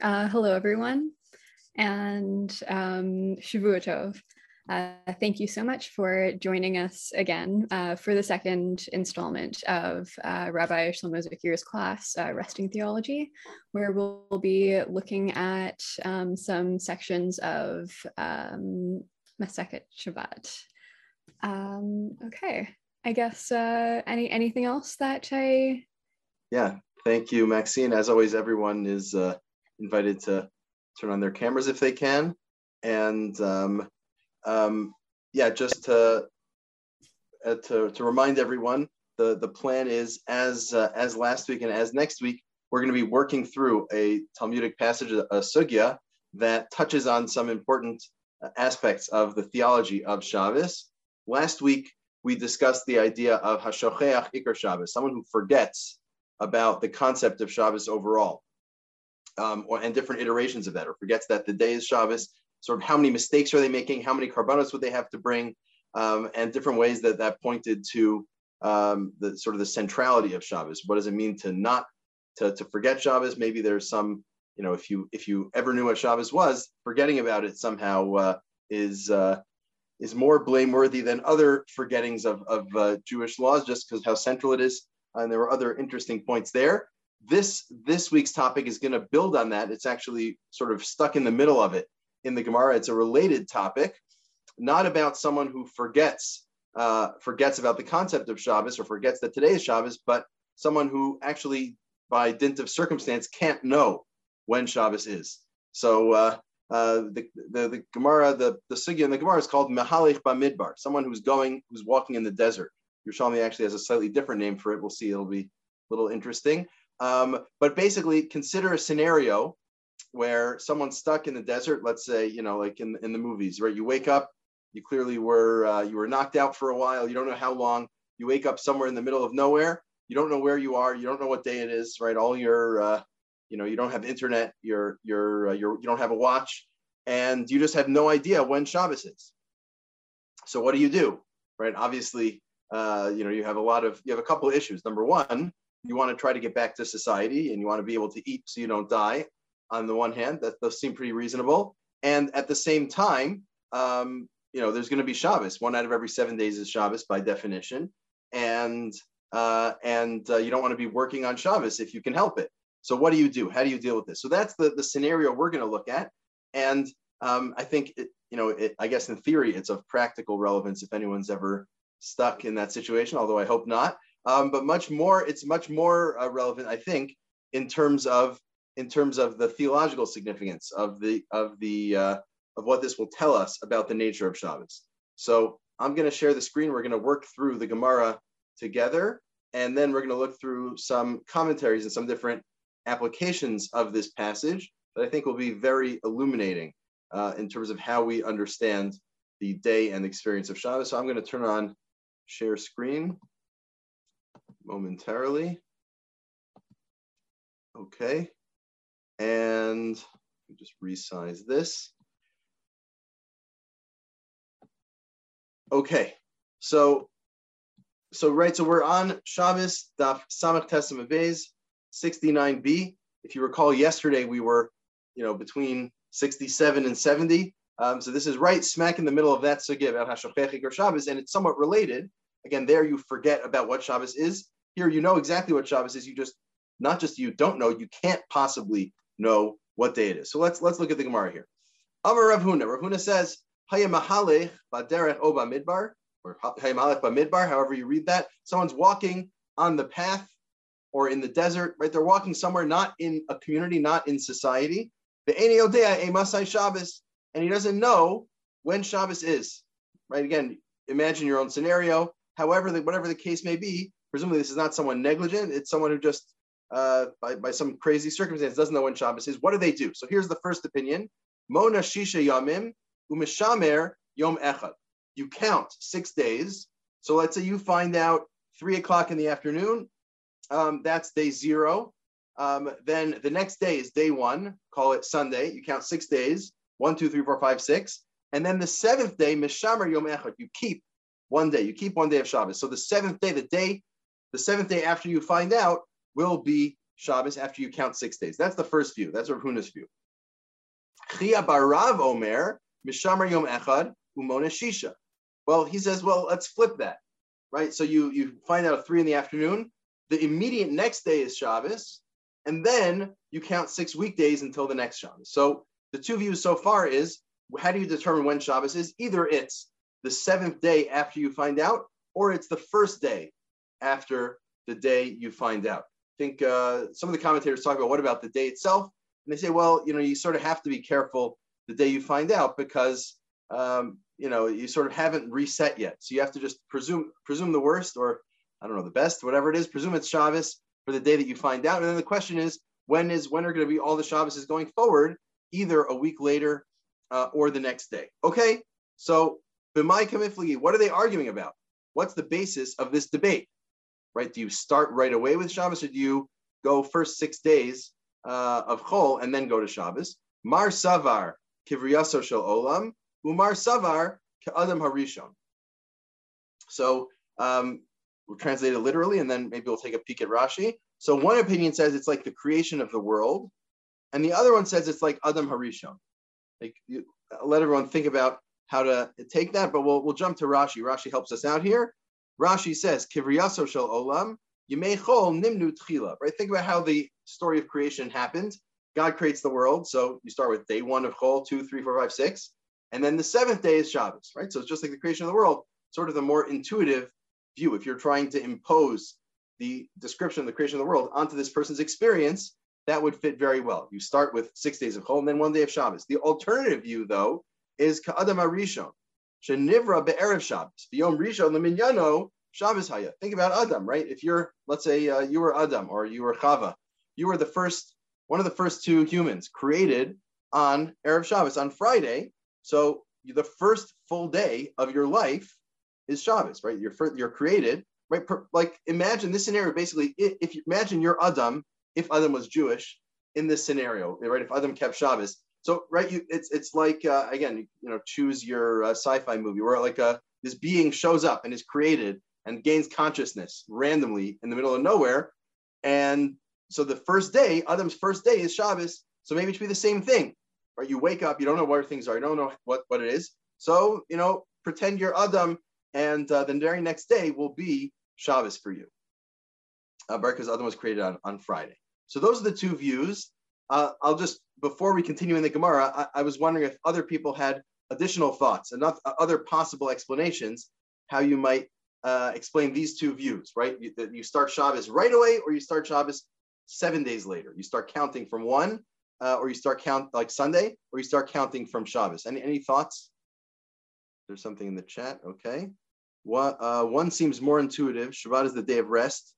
Uh, hello, everyone, and um, Shavua Tov. Uh, thank you so much for joining us again uh, for the second installment of uh, Rabbi Shlomo Zuckier's class, uh, Resting Theology, where we'll be looking at um, some sections of um, Masechet Shabbat. Um, okay, I guess uh, any anything else that I? Yeah, thank you, Maxine. As always, everyone is uh, invited to turn on their cameras if they can. And um, um, yeah, just to, uh, to, to remind everyone, the, the plan is as, uh, as last week and as next week, we're going to be working through a Talmudic passage, a sugya, that touches on some important aspects of the theology of Shabbos. Last week, we discussed the idea of Hashocheach Ikar Shabbos, someone who forgets about the concept of Shabbos overall um, or, and different iterations of that, or forgets that the day is Shabbos, sort of how many mistakes are they making, how many korbanos would they have to bring, um, and different ways that that pointed to um, the sort of the centrality of Shabbos. What does it mean to not to, to forget Shabbos? Maybe there's some, you know, if you if you ever knew what Shabbos was, forgetting about it somehow uh, is uh, is more blameworthy than other forgettings of, of uh, Jewish laws, just because how central it is. And there were other interesting points there this this week's topic is going to build on that. It's actually sort of stuck in the middle of it in the Gemara. It's a related topic, not about someone who forgets uh, forgets about the concept of Shabbos or forgets that today is Shabbos, but someone who actually, by dint of circumstance, can't know when Shabbos is. So uh, uh, the, the the Gemara, the the sugya in the Gemara is called Mehalech Bamidbar, someone who's going, who's walking in the desert. Yerushalmi actually has a slightly different name for it. We'll see. It'll be a little interesting. Um, but basically, consider a scenario where someone's stuck in the desert. Let's say, you know, like in in the movies, right? You wake up, you clearly were uh, you were knocked out for a while. You don't know how long. You wake up somewhere in the middle of nowhere. You don't know where you are. You don't know what day it is, right? All your, uh, you know, you don't have internet. You're you're uh, you're you don't have a watch, and you just have no idea when Shabbos is. So what do you do, right? Obviously, uh, you know, you have a lot of you have a couple of issues. Number one, you want to try to get back to society and you want to be able to eat so you don't die on the one hand that those seem pretty reasonable. And at the same time um, you know there's going to be shabbos. One out of every seven days is shabbos by definition. And uh, and uh, you don't want to be working on shabbos if you can help it. So what do you do? How do you deal with this? So that's the, the scenario we're going to look at. And um, i think it, you know it, i guess in theory it's of practical relevance if anyone's ever stuck in that situation although i hope not um, but much more, it's much more uh, relevant, I think, in terms of in terms of the theological significance of the of the uh, of what this will tell us about the nature of Shabbos. So I'm going to share the screen. We're going to work through the Gemara together, and then we're going to look through some commentaries and some different applications of this passage that I think will be very illuminating uh, in terms of how we understand the day and experience of Shabbos. So I'm going to turn on share screen momentarily. Okay, and just resize this. Okay, so so right, so we're on Shabbos Daf Samach Beis 69b. If you recall, yesterday we were, you know, between 67 and 70. Um, so this is right smack in the middle of that sugya about Hashocheach Ikar Shabbos, and it's somewhat related. Again, there you forget about what Shabbos is, here, you know exactly what Shabbos is. You just, not just you don't know, you can't possibly know what day it is. So let's let's look at the Gemara here. Amar Rav Huna. Rav Huna says, Hayamahalech baderech oba midbar, or Hayamalech midbar, however you read that. Someone's walking on the path or in the desert, right? They're walking somewhere not in a community, not in society. Shabbos, and he doesn't know when Shabbos is, right? Again, imagine your own scenario. However, the, whatever the case may be, presumably this is not someone negligent. It's someone who just, uh, by, by some crazy circumstance, doesn't know when Shabbos is. What do they do? So here's the first opinion. Mona shisha yamim umishamer yom echad. You count six days. So let's say you find out three o'clock in the afternoon. Um, that's day zero. Um, then the next day is day one. Call it Sunday. You count six days. One, two, three, four, five, six. And then the seventh day, Mishamer Yom Echad, you keep one day. You keep one day of Shabbos. So the seventh day, the day the seventh day after you find out will be Shabbos after you count six days. That's the first view. That's Rav Huna's view. Chia barav omer mishamar yom echad shisha. Well, he says, well, let's flip that, right? So you you find out three in the afternoon. The immediate next day is Shabbos, and then you count six weekdays until the next Shabbos. So the two views so far is how do you determine when Shabbos is? Either it's the seventh day after you find out, or it's the first day after the day you find out. I think uh, some of the commentators talk about what about the day itself, and they say, well, you know, you sort of have to be careful the day you find out because um, you know you sort of haven't reset yet, so you have to just presume presume the worst, or I don't know the best, whatever it is. Presume it's Shabbos for the day that you find out, and then the question is, when is when are going to be all the Shabbos is going forward, either a week later uh, or the next day? Okay, so b'mai kamifligi, what are they arguing about? What's the basis of this debate? Right? Do you start right away with Shabbos, or do you go first six days uh, of Chol and then go to Shabbos? Mar savar kivriyaso shel olam, umar savar ka'adam harishon. So um, we'll translate it literally, and then maybe we'll take a peek at Rashi. So one opinion says it's like the creation of the world, and the other one says it's like Adam Harishon. Like you, let everyone think about how to take that, but we'll, we'll jump to Rashi. Rashi helps us out here. Rashi says, Kivriyaso shel olam, Yimeichol nimnu tchila, right? Think about how the story of creation happened. God creates the world. So you start with day one of Chol, two, three, four, five, six. And then the seventh day is Shabbos, right? So it's just like the creation of the world, sort of the more intuitive view. If you're trying to impose the description of the creation of the world onto this person's experience, that would fit very well. You start with six days of Chol and then one day of Shabbos. The alternative view, though, is Ka'adam Arishon, Shenivra Be'erev Shabbos, V'yom Rishon Leminyano Shabbos Haya. Think about Adam, right? If you're, let's say uh, you were Adam or you were Chava, you were the first, one of the first two humans created on Erev Shabbos, on Friday. So the first full day of your life is Shabbos, right? You're, you're created, right? Like imagine this scenario, basically, if you imagine you're Adam, if Adam was Jewish in this scenario, right? If Adam kept Shabbos, so right, you it's it's like uh, again, you know, choose your uh, sci-fi movie where like a uh, this being shows up and is created and gains consciousness randomly in the middle of nowhere, and so the first day, Adam's first day is Shabbos. So maybe it should be the same thing, right? You wake up, you don't know where things are, you don't know what what it is. So you know, pretend you're Adam, and uh, the very next day will be Shabbos for you. Uh, because Adam was created on, on Friday. So those are the two views. Uh, I'll just before we continue in the Gemara, I, I, was wondering if other people had additional thoughts and other possible explanations how you might uh, explain these two views, right? You, that you start Shabbos right away, or you start Shabbos seven days later. You start counting from one, uh, or you start count like Sunday, or you start counting from Shabbos. Any any thoughts? There's something in the chat. Okay. One, uh, one seems more intuitive. Shabbat is the day of rest.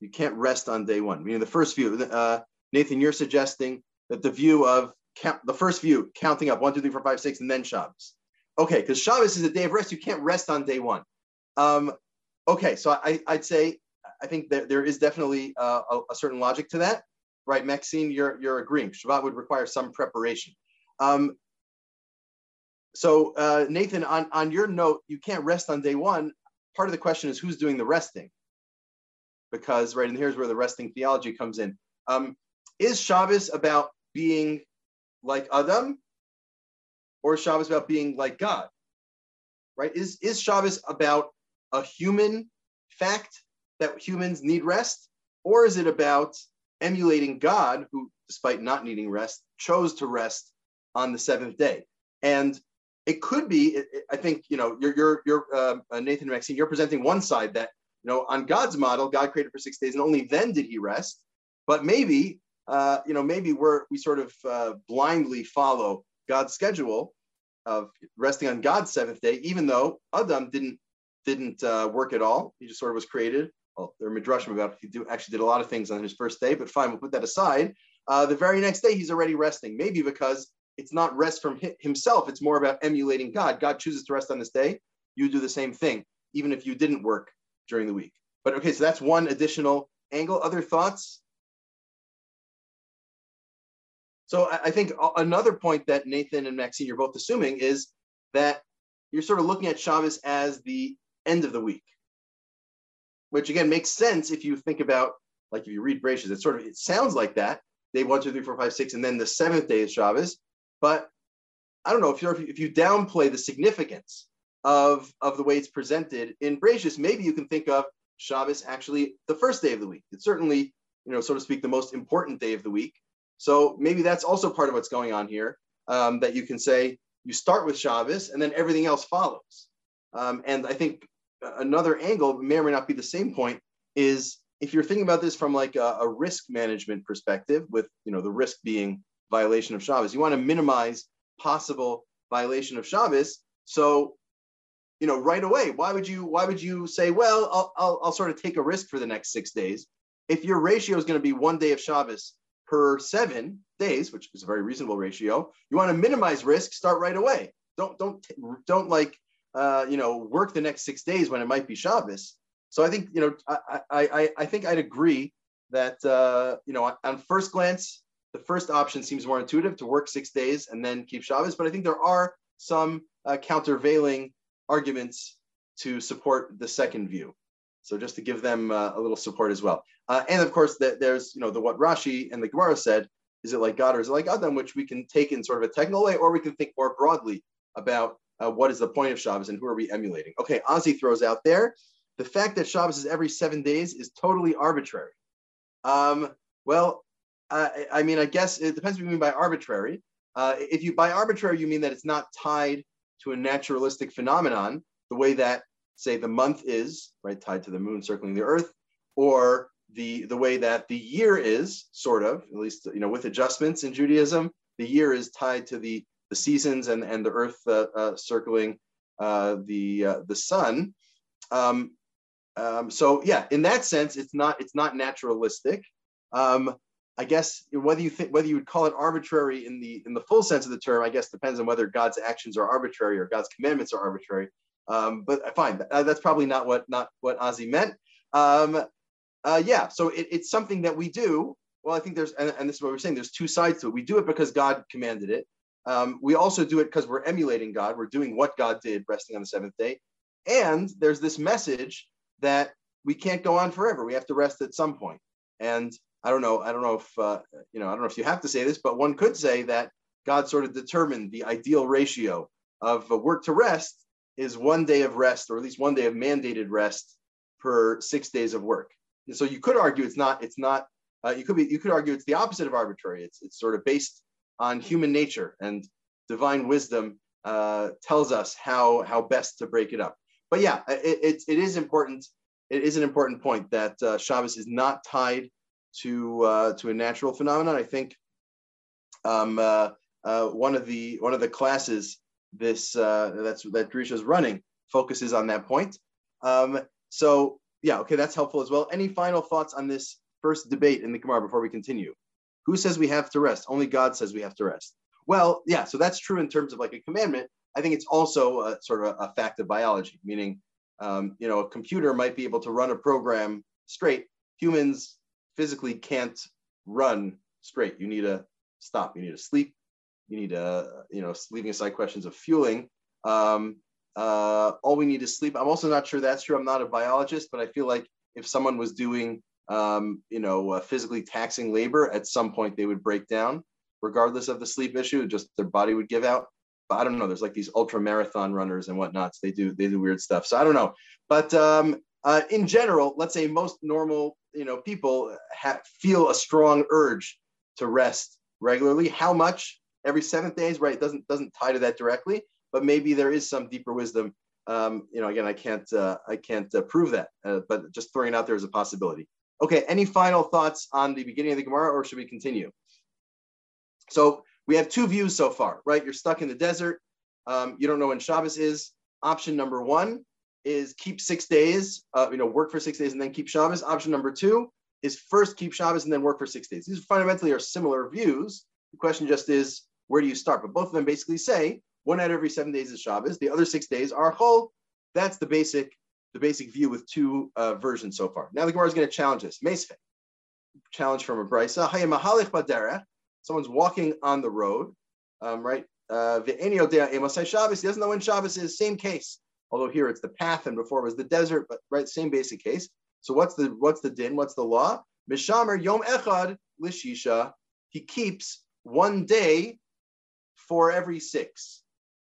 You can't rest on day one. Meaning the first view. Uh, Nathan, you're suggesting that the view of count, the first view, counting up one, two, three, four, five, six, and then Shabbos. Okay, because Shabbos is a day of rest. You can't rest on day one. Um, okay, so I, would say I think that there is definitely uh, a, a, certain logic to that, right? Maxine, you're you're agreeing. Shabbat would require some preparation. Um, so uh, Nathan, on on your note, you can't rest on day one. Part of the question is who's doing the resting, because right, and here's where the resting theology comes in. Um, is Shabbos about being like Adam, or Shabbos about being like God? Right? Is is Shabbos about a human fact that humans need rest, or is it about emulating God, who, despite not needing rest, chose to rest on the seventh day? And it could be. I think you know you're you're, you're uh, Nathan Maxine. You're presenting one side that you know on God's model, God created for six days, and only then did He rest. But maybe uh, you know, maybe we're we sort of uh, blindly follow God's schedule of resting on God's seventh day, even though Adam didn't didn't uh, work at all. He just sort of was created. Well, there are midrashim about he do, actually did a lot of things on his first day, but fine, we'll put that aside. Uh, the very next day, he's already resting, maybe because it's not rest from himself. It's more about emulating God. God chooses to rest on this day. You do the same thing, even if you didn't work during the week. But okay, so that's one additional angle. Other thoughts? So I think another point that Nathan and Maxine you're both assuming is that you're sort of looking at Shabbos as the end of the week, which again makes sense if you think about like if you read Bereshit, it sort of it sounds like that. Day one, two, three, four, five, six, and then the seventh day is Shabbos. But I don't know if you if you downplay the significance of of the way it's presented in Bereshit, maybe you can think of Shabbos actually the first day of the week. It's certainly, you know, so to speak, the most important day of the week. So maybe that's also part of what's going on here. Um, that you can say you start with Shabbos and then everything else follows. Um, and I think another angle may or may not be the same point is if you're thinking about this from like a, a risk management perspective, with you know the risk being violation of Shabbos, you want to minimize possible violation of Shabbos. So, you know, right away, why would you why would you say, well, I'll I'll, I'll sort of take a risk for the next six days if your ratio is going to be one day of Shabbos per seven days, which is a very reasonable ratio. You want to minimize risk, start right away. Don't don't don't like uh, you know work the next six days when it might be Shabbos. So I think you know I I I think I'd agree that uh, you know on first glance the first option seems more intuitive to work six days and then keep Shabbos, but I think there are some uh, countervailing arguments to support the second view. So just to give them uh, a little support as well. Uh, and of course, the, there's you know the what Rashi and the Gemara said. Is it like God or is it like Adam, which we can take in sort of a technical way, or we can think more broadly about uh, what is the point of Shabbos and who are we emulating? Okay, Ozzy throws out there the fact that Shabbos is every seven days is totally arbitrary. Um, well, I, I, mean, I guess it depends what you mean by arbitrary. Uh, if you by arbitrary you mean that it's not tied to a naturalistic phenomenon, the way that say the month is right tied to the moon circling the earth, or the the way that the year is sort of at least you know with adjustments in Judaism, the year is tied to the the seasons and and the earth uh, uh, circling uh, the uh, the sun. Um, um, so yeah, in that sense, it's not it's not naturalistic. Um, I guess whether you think whether you would call it arbitrary in the in the full sense of the term, I guess depends on whether God's actions are arbitrary or God's commandments are arbitrary. Um, but uh, fine, that's probably not what not what Ozzy meant. Um, uh, yeah, so it, it's something that we do. Well, I think there's and, and, this is what we're saying. There's two sides to it. We do it because God commanded it. Um, we also do it because we're emulating God. We're doing what God did, resting on the seventh day. And there's this message that we can't go on forever. We have to rest at some point. And I don't know. I don't know if uh, you know. I don't know if you have to say this, but one could say that God sort of determined the ideal ratio of work to rest is one day of rest, or at least one day of mandated rest per six days of work. And so you could argue it's not. It's not. Uh, you could be. You could argue it's the opposite of arbitrary. It's it's sort of based on human nature and divine wisdom uh, tells us how how best to break it up. But yeah, it, it, it is important. It is an important point that uh, Shabbos is not tied to uh, to a natural phenomenon. I think um, uh, uh, one of the one of the classes this uh, that's that Drisha is running focuses on that point. Um, so yeah, okay, that's helpful as well. Any final thoughts on this first debate in the Gemara before we continue? Who says we have to rest? Only God says we have to rest. Well, yeah, so that's true in terms of like a commandment. I think it's also a, sort of a, a fact of biology, meaning, um, you know, a computer might be able to run a program straight. Humans physically can't run straight. You need to stop. You need to sleep. You need to, you know, leaving aside questions of fueling. Um, uh, all we need is sleep. I'm also not sure that's true. I'm not a biologist, but I feel like if someone was doing, um, you know, uh, physically taxing labor, at some point they would break down, regardless of the sleep issue. Just their body would give out. But I don't know. There's like these ultra marathon runners and whatnots. They do they do weird stuff. So I don't know. But um, uh, in general, let's say most normal you know people ha- feel a strong urge to rest regularly. How much every seventh days, right? Doesn't doesn't tie to that directly, but maybe there is some deeper wisdom. Um, you know, again, I can't uh, I can't uh, prove that, uh, but just throwing it out there as a possibility. Okay, any final thoughts on the beginning of the Gemara, or should we continue? So we have two views so far, right? You're stuck in the desert. Um, you don't know when Shabbos is. Option number one is keep six days, uh, you know, work for six days and then keep Shabbos. Option number two is first keep Shabbos and then work for six days. These fundamentally are similar views. The question just is, where do you start? But both of them basically say one out of every seven days is Shabbos. The other six days are Chol. That's the basic, the basic view with two uh, versions so far. Now the Gemara is going to challenge this. Mesfe, challenge from a brisa. Someone's walking on the road, um, right? Uh, he doesn't know when Shabbos is. Same case although here it's the path and before it was the desert, but right, same basic case. So what's the what's the din? What's the law? Mishamer Yom Echad Lishisha. He keeps one day for every six.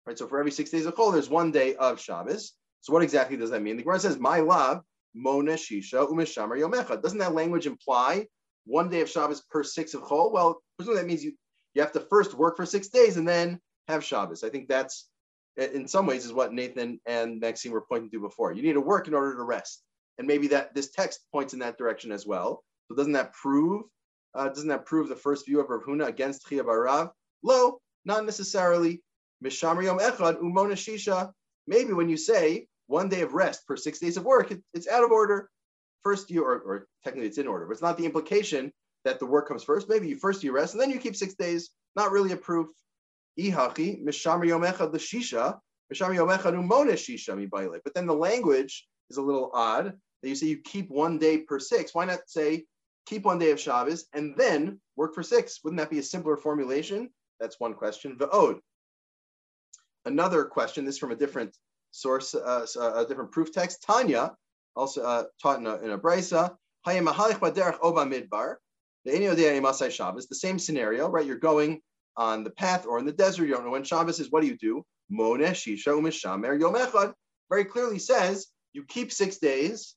Right. So for every six days of Chol, there's one day of Shabbos. So what exactly does that mean? The Gemara says, "My love, Mona Shisha Umishamer Yom Echad." Doesn't that language imply one day of Shabbos per six of Chol? Well, presumably that means you you have to first work for six days and then have Shabbos. I think that's in some ways is what Nathan and Maxine were pointing to before. You need to work in order to rest, and maybe that this text points in that direction as well. So doesn't that prove? Uh, doesn't that prove the first view of Rav Huna against Chia Barav? Lo, not necessarily. Mishamar Yom Echad Umona Shisha. Maybe when you say one day of rest per six days of work, it, it's out of order. First you, or, or technically it's in order, but it's not the implication that the work comes first. Maybe you first you rest and then you keep six days. Not really a proof. Ihachi mishamar yom echad l'shisha mishamar yom echad umona shisha mibayle. But then the language is a little odd. That you say you keep one day per six. Why not say keep one day of Shabbos and then work for six? Wouldn't that be a simpler formulation? That's one question. V'od. Another question. This from a different source, uh, a different proof text. Tanya, also uh, taught in a, in a brisa. The same scenario, right? You're going on the path or in the desert. You don't know when Shabbos is. What do you do? Very clearly says you keep six days.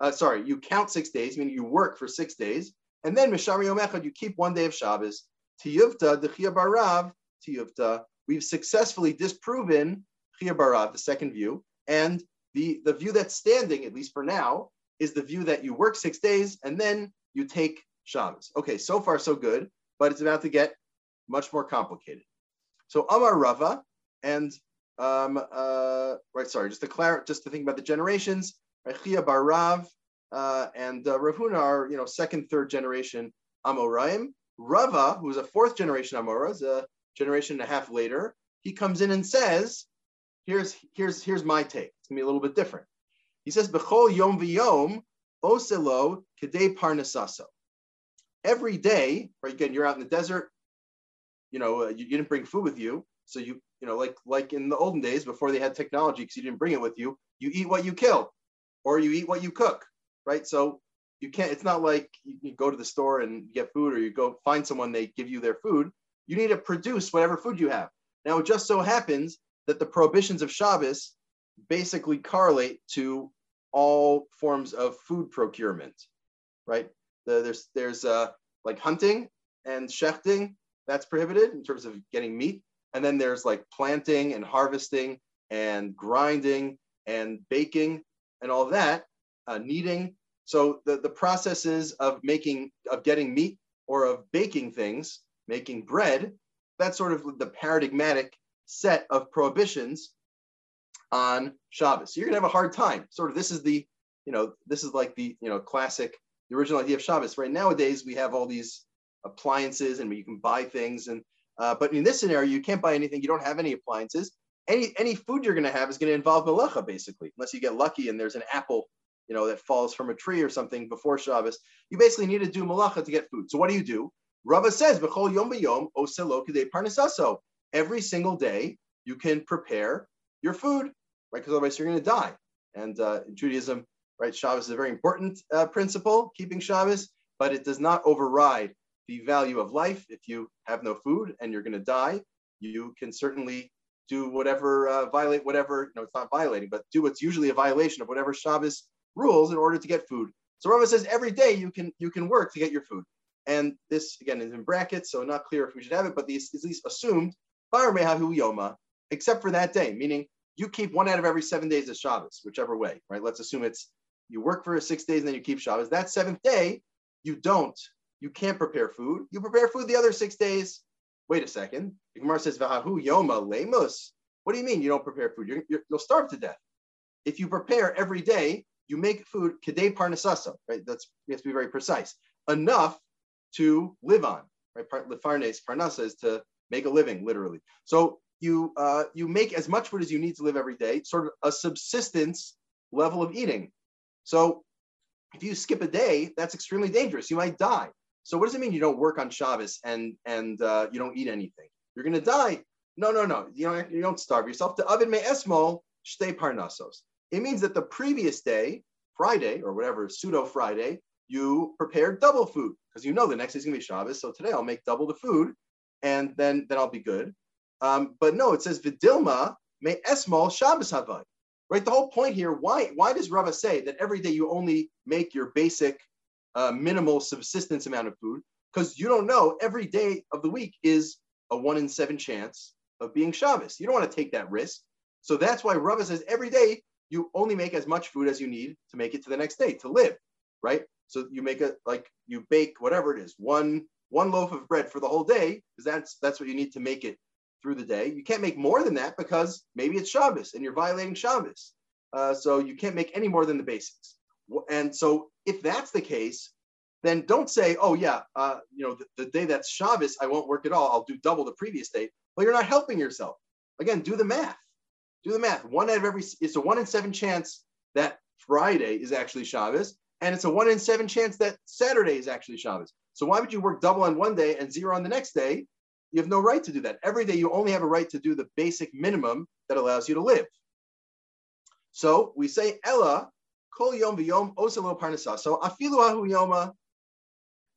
Uh, sorry, you count six days, meaning you work for six days, and then Echad, you keep one day of Shabbos. Tiyuvta dechia barav tiyuvta. We've successfully disproven Chia Barav, the second view, and the the view that's standing, at least for now, is the view that you work six days and then you take Shabbos. Okay, so far so good, but it's about to get much more complicated. So Amar Rava and um, uh, right, sorry, just to clarify, just to think about the generations, Chia Barav uh, and uh, Rav Huna are, you know, second, third generation Amoraim. Rava, who's a fourth generation Amora, is a generation and a half later. He comes in and says, "Here's here's here's my take. It's gonna be a little bit different." He says, "Bechol yom v'yom oselo kedei parnasaso." every day, right? Again, you're out in the desert. You know, uh, you, you, didn't bring food with you, so you, you know, like like in the olden days before they had technology, because you didn't bring it with you. You eat what you kill, or you eat what you cook, right? So you can't. It's not like you, go to the store and get food, or you go find someone they give you their food. You need to produce whatever food you have. Now, it just so happens that the prohibitions of Shabbos basically correlate to all forms of food procurement, right? The, there's there's uh, like hunting and shechting that's prohibited in terms of getting meat, and then there's like planting and harvesting and grinding and baking and all that, uh, kneading. So the, the processes of making of getting meat or of baking things, making bread, that's sort of the paradigmatic set of prohibitions on Shabbos. You're gonna have a hard time. Sort of this is the, you know, this is like the, you know, classic the original idea of Shabbos. Right nowadays, we have all these appliances and you can buy things. And uh, but in this scenario, you can't buy anything. You don't have any appliances. Any any food you're to have is to involve malacha, basically, unless you get lucky and there's an apple, you know, that falls from a tree or something before Shabbos. You basically need to do malacha to get food. So what do you do? Rava says, "B'chol yom b'yom oselo parnasaso." Every single day, you can prepare your food, right? Because otherwise, you're going to die. And uh, in Judaism, right? Shabbos is a very important uh, principle, keeping Shabbos, but it does not override the value of life. If you have no food and you're going to die, you can certainly do whatever, uh, violate whatever, no, it's not violating, but do what's usually a violation of whatever Shabbos rules in order to get food. So Rava says every day you can you can work to get your food. And this again is in brackets, so not clear if we should have it, but these is at least assumed, bar mehahu yoma, except for that day, meaning you keep one out of every seven days of Shabbos, whichever way, right? Let's assume it's you work for six days and then you keep Shabbos. That seventh day, you don't, you can't prepare food. You prepare food the other six days. Wait a second. The Gemara says, Vahahu yoma lemus. What do you mean you don't prepare food? you will starve to death. If you prepare every day, you make food kedei parnasasa, right? That's you have to be very precise. Enough to live on, right? Lifarnes parnasa is to make a living, literally. So you uh, you make as much food as you need to live every day, sort of a subsistence level of eating. So if you skip a day, that's extremely dangerous. You might die. So what does it mean you don't work on Shabbos and and uh, you don't eat anything? You're to die. No, no, no. You don't, you don't starve yourself. To oven me esmo shtei parnasos. It means that the previous day, Friday or whatever, pseudo Friday, you prepare double food because you know the next day is gonna be Shabbos. So today I'll make double the food, and then then I'll be good. Um, but no, it says vidilma me esmol Shabbos havai. Right. The whole point here. Why why does Rava say that every day you only make your basic uh, minimal subsistence amount of food? Because you don't know every day of the week is a one in seven chance of being Shabbos. You don't want to take that risk. So that's why Rava says every day you only make as much food as you need to make it to the next day to live, right? So you make a like you bake whatever it is, one one loaf of bread for the whole day, because that's that's what you need to make it through the day. You can't make more than that because maybe it's Shabbos and you're violating Shabbos. Uh, so you can't make any more than the basics. And so if that's the case, then don't say, oh yeah, uh, you know, the, the, day that's Shabbos, I won't work at all. I'll do double the previous day. Well, you're not helping yourself. Again, do the math. Do the math. One out of every, it's a one in seven chance that Friday is actually Shabbos, and it's a one in seven chance that Saturday is actually Shabbos. So why would you work double on one day and zero on the next day? You have no right to do that. Every day you only have a right to do the basic minimum that allows you to live. So we say Ella kol yom v'yom oselo parnasa. So afilu ahu yoma.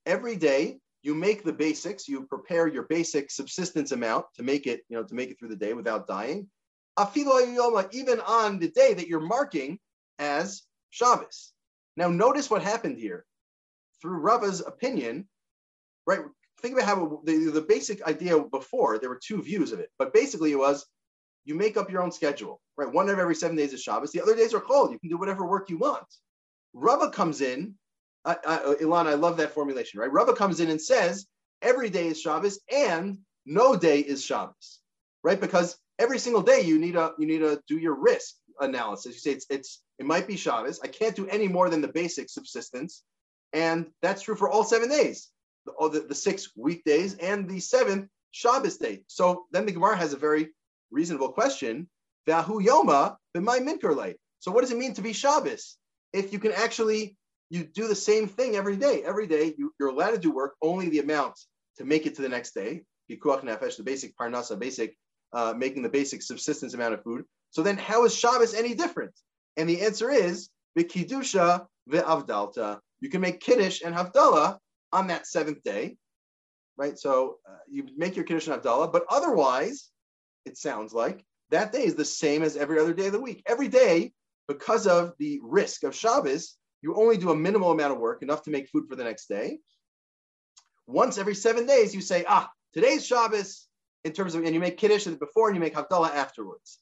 Every day you make the basics. You prepare your basic subsistence amount to make it, you know, to make it through the day without dying. Even on the day that you're marking as Shabbos. Now notice what happened here. Through Rava's opinion, right? think about how the, the basic idea before there were two views of it, but basically it was you make up your own schedule, right? One of every seven days is Shabbos. The other days are cold. You can do whatever work you want. Rava comes in, I, I, Ilan, I love that formulation, right? Rava comes in and says every day is Shabbos and no day is Shabbos, right? Because every single day you need a you need to do your risk analysis. You say it's it's it might be Shabbos. I can't do any more than the basic subsistence, and that's true for all seven days the, the, the six weekdays and the seventh Shabbos day. So then the Gemara has a very reasonable question. Vahu Yoma b'may So what does it mean to be Shabbos? If you can actually you do the same thing every day. Every day you, you're allowed to do work only the amount to make it to the next day. Pikuach nefesh, the basic parnasa, basic uh, making the basic subsistence amount of food. So then how is Shabbos any different? And the answer is v'kidusha ve'avdalta. You can make kiddush and havdalah on that seventh day, right? So uh, you make your Kiddush and Havdalah, but otherwise, it sounds like that day is the same as every other day of the week. Every day, because of the risk of Shabbos, you only do a minimal amount of work, enough to make food for the next day. Once every seven days, you say, ah, today's Shabbos, in terms of, and you make Kiddush before and you make Havdalah afterwards.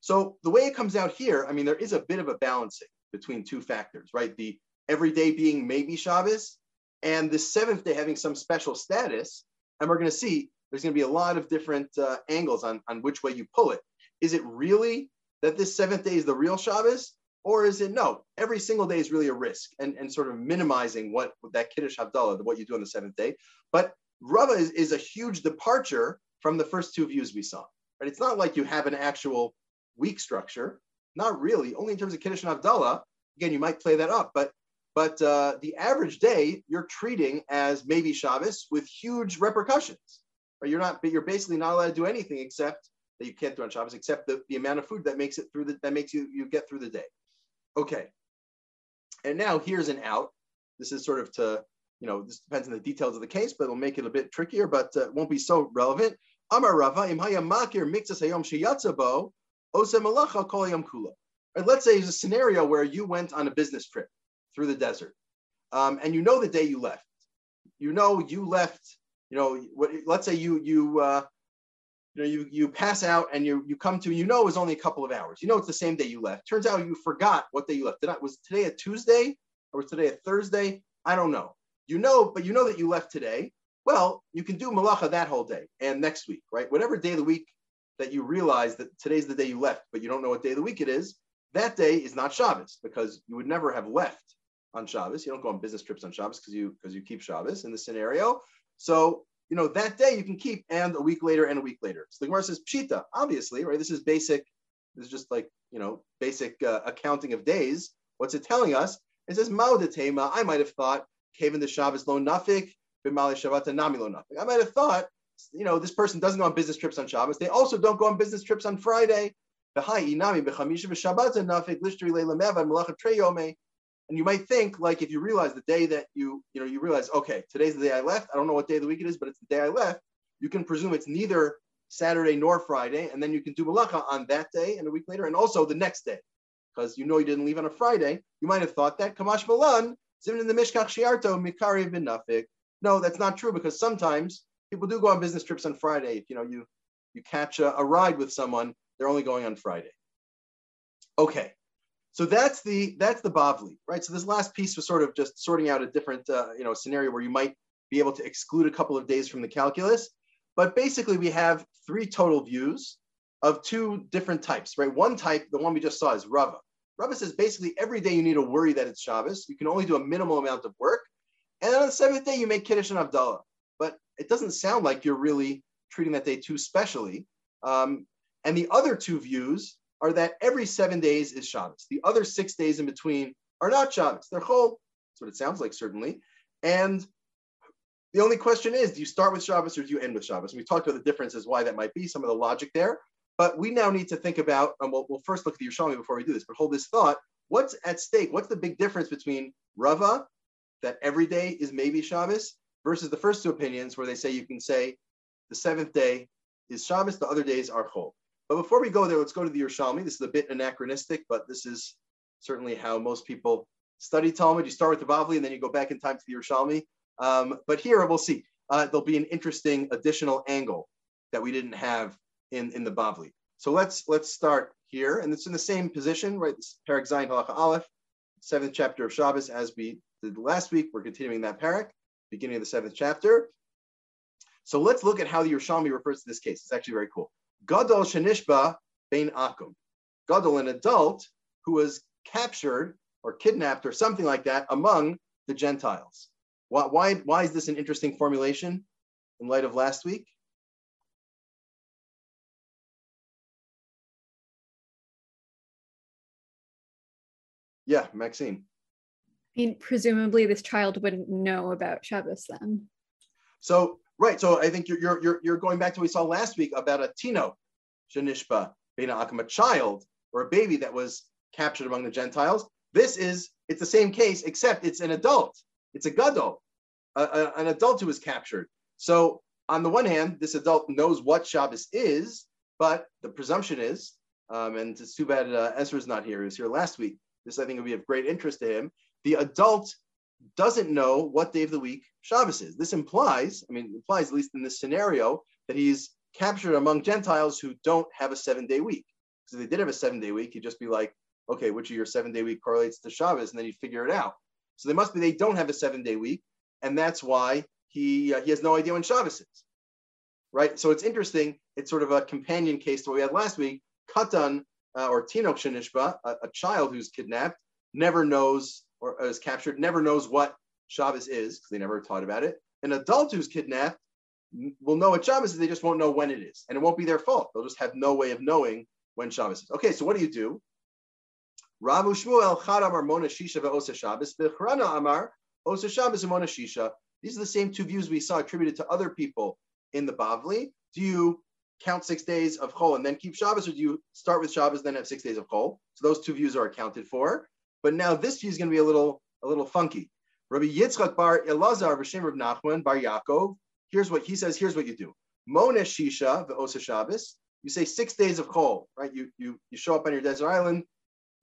So the way it comes out here, I mean, there is a bit of a balancing between two factors, right? The every day being maybe Shabbos and the seventh day having some special status. And we're going to see there's going to be a lot of different uh, angles on, on which way you pull it. Is it really that this seventh day is the real Shabbos? Or is it no? Every single day is really a risk and, and sort of minimizing what that Kiddush Havdalah, what you do on the seventh day. But Rava is, is a huge departure from the first two views we saw. Right? It's not like you have an actual week structure. Not really. Only in terms of Kiddush and Havdalah. Again, you might play that up, but but uh, the average day you're treating as maybe Shabbos with huge repercussions. Right? You're not, but you're basically not allowed to do anything except that you can't do on Shabbos, except the, the amount of food that makes it through the that makes you you get through the day. Okay. And now here's an out. This is sort of to, you know, this depends on the details of the case, but it'll make it a bit trickier, but uh, won't be so relevant. Amar Rava, im makir hayom sheyatzabo, osem malacha kol kula. Let's say there's a scenario where you went on a business trip through the desert. Um, and you know the day you left. You know you left. You know, what, let's say you you uh, you know you you pass out and you you come to you know it was only a couple of hours. You know it's the same day you left. Turns out you forgot what day you left. Did I was today a Tuesday or was today a Thursday? I don't know. You know, but you know that you left today. Well, you can do malacha that whole day and next week, right? Whatever day of the week that you realize that today's the day you left, but you don't know what day of the week it is, that day is not Shabbos because you would never have left on Shabbos. You don't go on business trips on Shabbos because you because you keep Shabbos in the scenario. So you know that day you can keep, and a week later and a week later. So the Gemara says pshita, obviously, right? This is basic. This is just like you know basic uh, accounting of days. What's it telling us? It says maudatema. I might have thought kaven the Shabbos lo nafik b'mali shavata nami lo nafik. I might have thought you know this person doesn't go on business trips on Shabbos. They also don't go on business trips on Friday. And you might think, like, if you realize the day that you, you know, you realize, okay, today's the day I left. I don't know what day of the week it is, but it's the day I left. You can presume it's neither Saturday nor Friday, and then you can do malacha on that day and a week later, and also the next day, because you know you didn't leave on a Friday. You might have thought that Kamash Malan, in the Mishkach Shiarto, Mikari bin Nafik. No, that's not true because sometimes people do go on business trips on Friday. If you know you you catch a, a ride with someone, they're only going on Friday. Okay, so that's the that's the Bavli, right? So this last piece was sort of just sorting out a different uh, you know scenario where you might be able to exclude a couple of days from the calculus. But basically, we have three total views of two different types, right? One type, the one we just saw, is Rava. Rava says basically every day you need to worry that it's Shabbos. You can only do a minimal amount of work. And then on the seventh day, you make Kiddush and Havdalah. But it doesn't sound like you're really treating that day too specially. Um, and the other two views are that every seven days is Shabbos. The other six days in between are not Shabbos. They're Chol. That's what it sounds like, certainly. And the only question is, do you start with Shabbos or do you end with Shabbos? And we talked about the differences, why that might be, some of the logic there. But we now need to think about, and we'll, we'll first look at the Yerushalmi before we do this, but hold this thought. What's at stake? What's the big difference between Rava, that every day is maybe Shabbos, versus the first two opinions where they say you can say the seventh day is Shabbos, the other days are Chol. But before we go there, let's go to the Yerushalmi. This is a bit anachronistic, but this is certainly how most people study Talmud. You start with the Bavli and then you go back in time to the Yerushalmi. Um, but here we'll see. Uh, there'll be an interesting additional angle that we didn't have in, in the Bavli. So let's let's start here, and it's in the same position, right? This Parak Zayin Halacha Aleph, seventh chapter of Shabbos, as we did last week. We're continuing that parak, beginning of the seventh chapter. So let's look at how the Yerushalmi refers to this case. It's actually very cool. Gadol Shanishba Bein Akum. Gadol, an adult who was captured or kidnapped or something like that among the Gentiles. Why, why, why is this an interesting formulation in light of last week? Yeah, Maxine. I mean, presumably this child wouldn't know about Shabbos then. So, right. So I think you're, you're, you're, you're going back to what we saw last week about a tino, shanishba, bena akum, a child or a baby that was captured among the Gentiles. This is, it's the same case, except it's an adult. It's a gadol, a, a, an adult who was captured. So on the one hand, this adult knows what Shabbos is, but the presumption is, um, and it's too bad uh, Ezra's not here. He was here last week. This I think would be of great interest to him. The adult doesn't know what day of the week Shabbos is. This implies, I mean, implies at least in this scenario, that he's captured among Gentiles who don't have a seven-day week. Because if they did have a seven-day week, he'd just be like, okay, which of your seven-day week correlates to Shabbos, and then he'd figure it out. So they must be they don't have a seven day week, and that's why he uh, he has no idea when Shabbos is. Right. So it's interesting. It's sort of a companion case to what we had last week. Katan uh, or Tinok Shenishba, a, a, child who's kidnapped, never knows or is captured, never knows what Shabbos is because they never taught about it. An adult who's kidnapped will know what Shabbos is. They just won't know when it is, and it won't be their fault. They'll just have no way of knowing when Shabbos is. Okay, so what do you do? Ramu Shmuel Amar Mona Shisha ve'Osa Shabbos Bechrana Amar Osa Shabbos Mona Shisha. These are the same two views we saw attributed to other people in the Bavli. Do you count six days of Chol and then keep Shabbos, or do you start with Shabbos then have six days of Chol? So those two views are accounted for. But now this view is going to be a little a little funky. Rabbi Yitzchak Bar Elazar B'Shem Rav Nachman Bar Yaakov. Here's what he says. Here's what you do. Mona Shisha ve'Osa Shabbos. You say six days of Chol, right? You you you show up on your desert island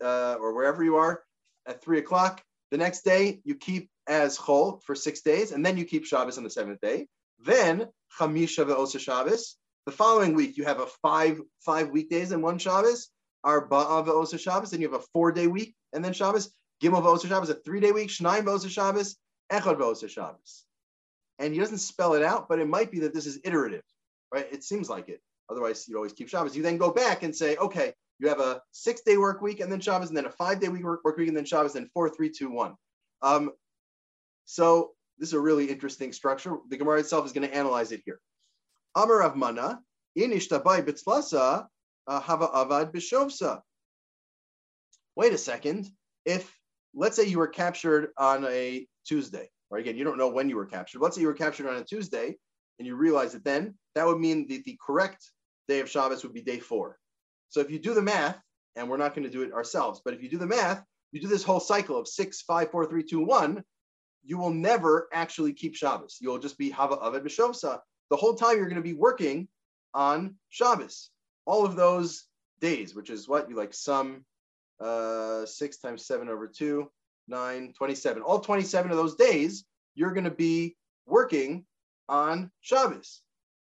uh, or wherever you are at three o'clock. The next day you keep as chol for six days, and then you keep Shabbos on the seventh day. Then chamisha ve'osa Shabbos. The following week you have a five five weekdays and one Shabbos. Arba'a ve'osa Shabbos. Then you have a four day week and then Shabbos. Gimel ve'osa Shabbos, a three day week. Shnaim ve'osa Shabbos. Echad ve'osa Shabbos. And he doesn't spell it out, but it might be that this is iterative, right? It seems like it. Otherwise, you always keep Shabbos. You then go back and say, okay, you have a six day work week and then Shabbos, and then a five day week work, work week and then Shabbos, and four, three, two, one. Um, so this is a really interesting structure. The Gemara itself is going to analyze it here. Amar Rav Mana, inishtabai bitzlasa uh, hava avad bishovsa. Wait a second. If let's say you were captured on a Tuesday, or Again, you don't know when you were captured. Let's say you were captured on a Tuesday and you realize it then, that would mean that the correct day of Shabbos would be day four. So if you do the math, and we're not going to do it ourselves, but if you do the math, you do this whole cycle of six, five, four, three, two, one, you will never actually keep Shabbos. You'll just be Hava Aved B'Shovsa. The whole time you're going to be working on Shabbos. All of those days, which is what you like sum uh, six times seven over two, nine, 27. All 27 of those days, you're going to be working on Shabbos.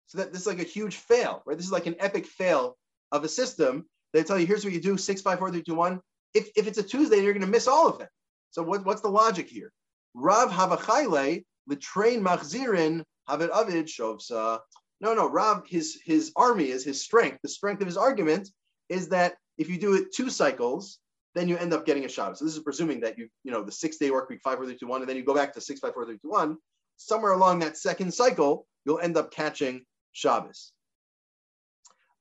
So that this is like a huge fail, right? This is like an epic fail of a system. They tell you, here's what you do, six, five, four, three, two, one. If, if it's a Tuesday, you're going to miss all of them. So what, what's the logic here? Rav havachayle train machzirin havet avid shovsa. No, no, Rav, his his army is his strength. The strength of his argument is that if you do it two cycles, then you end up getting a Shabbos. So this is presuming that you, you know, the six day work week, five, four, three, two, one, and then you go back to six, five, four, three, two, one. Somewhere along that second cycle, you'll end up catching Shabbos.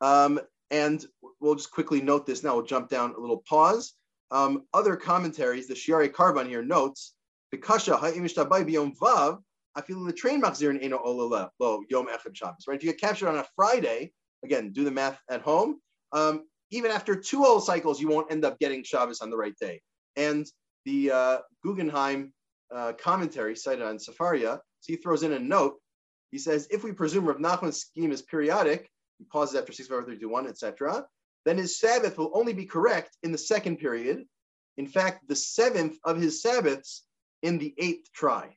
Um, and we'll just quickly note this now. We'll jump down a little pause. Um, other commentaries, the Sheyarei Korban here notes, Bekasha ha'imishtabai biyom vav, I feel the train machzir eno olala lo yom echad Shabbos. Right? If you get captured on a Friday, again, do the math at home. Um, even after two old cycles, you won't end up getting Shabbos on the right day. And the uh, Guggenheimer uh, commentary cited on Sefaria, so he throws in a note. He says, if we presume Rav Nachman's scheme is periodic, he pauses after 6, 5, 3, 2, 1, etc., then his Sabbath will only be correct in the second period. In fact, the seventh of his Sabbaths in the eighth try.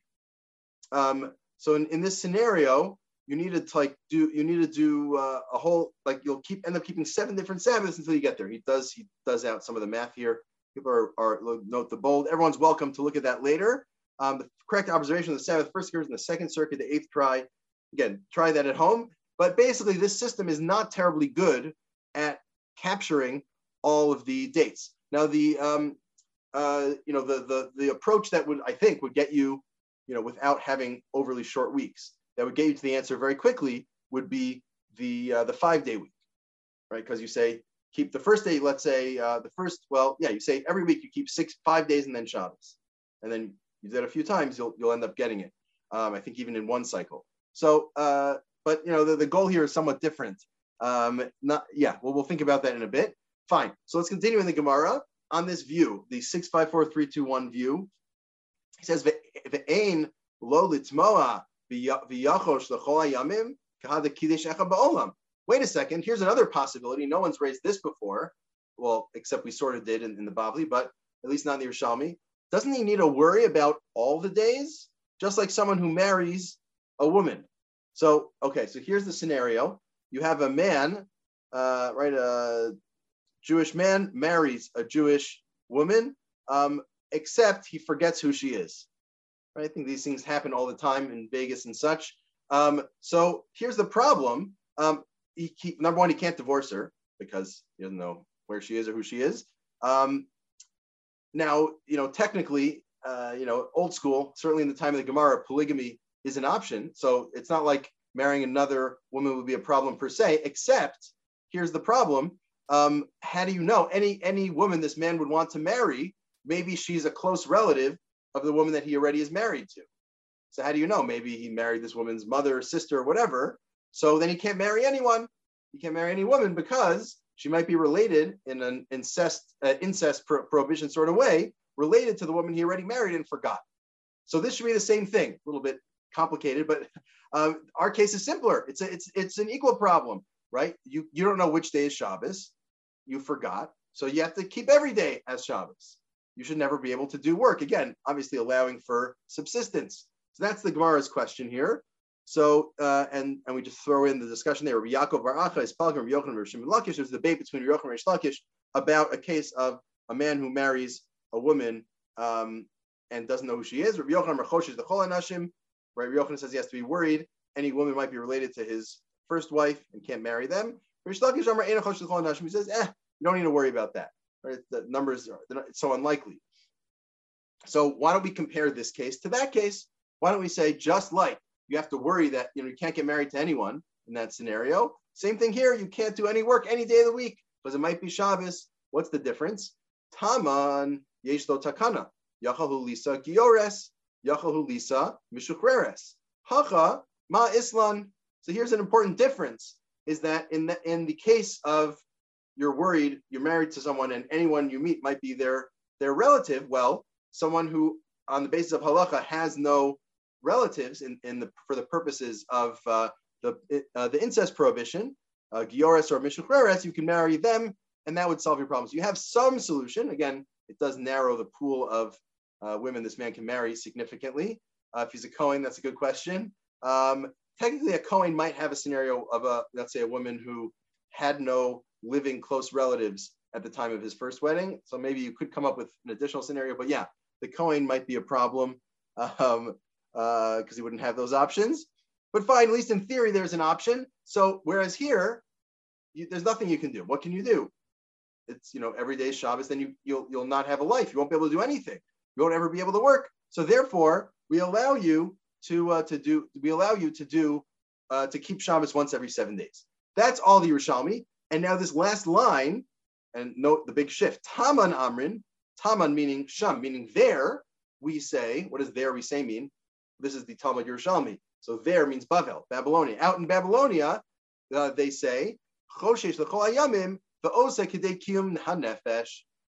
Um, so in, in this scenario, you need to like do you need to do uh, a whole like you'll keep end up keeping seven different Sabbaths until you get there. He does he does out some of the math here. People are, are note the bold. Everyone's welcome to look at that later. Um, the correct observation of the Sabbath first occurs in the second circuit, the eighth try. Again, try that at home. But basically, this system is not terribly good at capturing all of the dates. Now, the um, uh, you know the the the approach that would I think would get you, you know, without having overly short weeks, that would get you to the answer very quickly would be the uh, the five day week, right? Because you say keep the first day, let's say uh, the first, well, yeah, you say every week you keep six five days and then Shabbos, and then you do that a few times, you'll you'll end up getting it. Um, I think even in one cycle. So, uh, but you know, the, the goal here is somewhat different. Um, not yeah, well, we'll think about that in a bit. Fine. So let's continue in the Gemara on this view, the six five four three two one view. He says, "Ve'ein lo litmoa v'yachosh l'chol hayamim kahada kiddush echa ba'olam." Wait a second. Here's another possibility. No one's raised this before. Well, except we sort of did in, in the Bavli, but at least not in the Yerushalmi. Doesn't he need to worry about all the days? Just like someone who marries a woman. So, okay, so here's the scenario. You have a man, uh, right, a Jewish man marries a Jewish woman, um, except he forgets who she is. Right? I think these things happen all the time in Vegas and such. Um, so here's the problem. Um, he, he, number one, he can't divorce her because he doesn't know where she is or who she is. Um, now, you know, technically, uh, you know, old school, certainly in the time of the Gemara, polygamy is an option. So it's not like marrying another woman would be a problem per se, except here's the problem. Um, how do you know any any woman this man would want to marry? Maybe she's a close relative of the woman that he already is married to. So how do you know? Maybe he married this woman's mother, or sister, or whatever. So then he can't marry anyone. He can't marry any woman because she might be related in an incest uh, incest pro- prohibition sort of way, related to the woman he already married and forgot. So this should be the same thing. A little bit complicated, but um, our case is simpler. It's a, it's it's an equal problem, right? You you don't know which day is Shabbos, you forgot, so you have to keep every day as Shabbos. You should never be able to do work again, obviously allowing for subsistence. So that's the Gemara's question here. So uh, and and we just throw in the discussion there. Yaakov Bar Acha is Palgrim Yochanan Rishim Lakish. There's a debate between Yochanan and Lakish about a case of a man who marries a woman um, and doesn't know who she is. Rabbi Yochanan Merchosh is the Chol Anashim. Rabbi says he has to be worried. Any woman might be related to his first wife and can't marry them. Rish Lakish Amar. He says, eh, you don't need to worry about that. Right? The numbers are so unlikely. So why don't we compare this case to that case? Why don't we say just like you have to worry that you know you can't get married to anyone in that scenario. Same thing here. You can't do any work any day of the week because it might be Shabbos. What's the difference? Taman yeshlo takana yachahu lisa giores yachahu lisa mishuchreres hacha ma islan. So here's an important difference: is that in the in the case of you're worried you're married to someone and anyone you meet might be their their relative, well, someone who on the basis of halacha has no relatives in, in the for the purposes of uh, the uh, the incest prohibition, uh, Gioris or Mishucheres, you can marry them, and that would solve your problems. You have some solution. Again, it does narrow the pool of uh, women this man can marry significantly. Uh, if he's a Cohen, that's a good question. Um, technically, a Cohen might have a scenario of a let's say a woman who had no living close relatives at the time of his first wedding. So maybe you could come up with an additional scenario. But yeah, the Cohen might be a problem because um, uh, he wouldn't have those options. But fine, at least in theory, there's an option. So whereas here, you, there's nothing you can do. What can you do? It's you know every day Shabbos, then you you'll you'll not have a life. You won't be able to do anything. You won't ever be able to work. So therefore, we allow you to uh, to do we allow you to do uh, to keep Shabbos once every seven days. That's all the Yerushalmi. And now this last line, and note the big shift. Taman Amrin, Taman meaning Sham, meaning there, we say, what does there we say mean? This is the Talmud Yerushalmi. So there means Bavel, Babylonia. Out in Babylonia, uh, they say, Choshesh.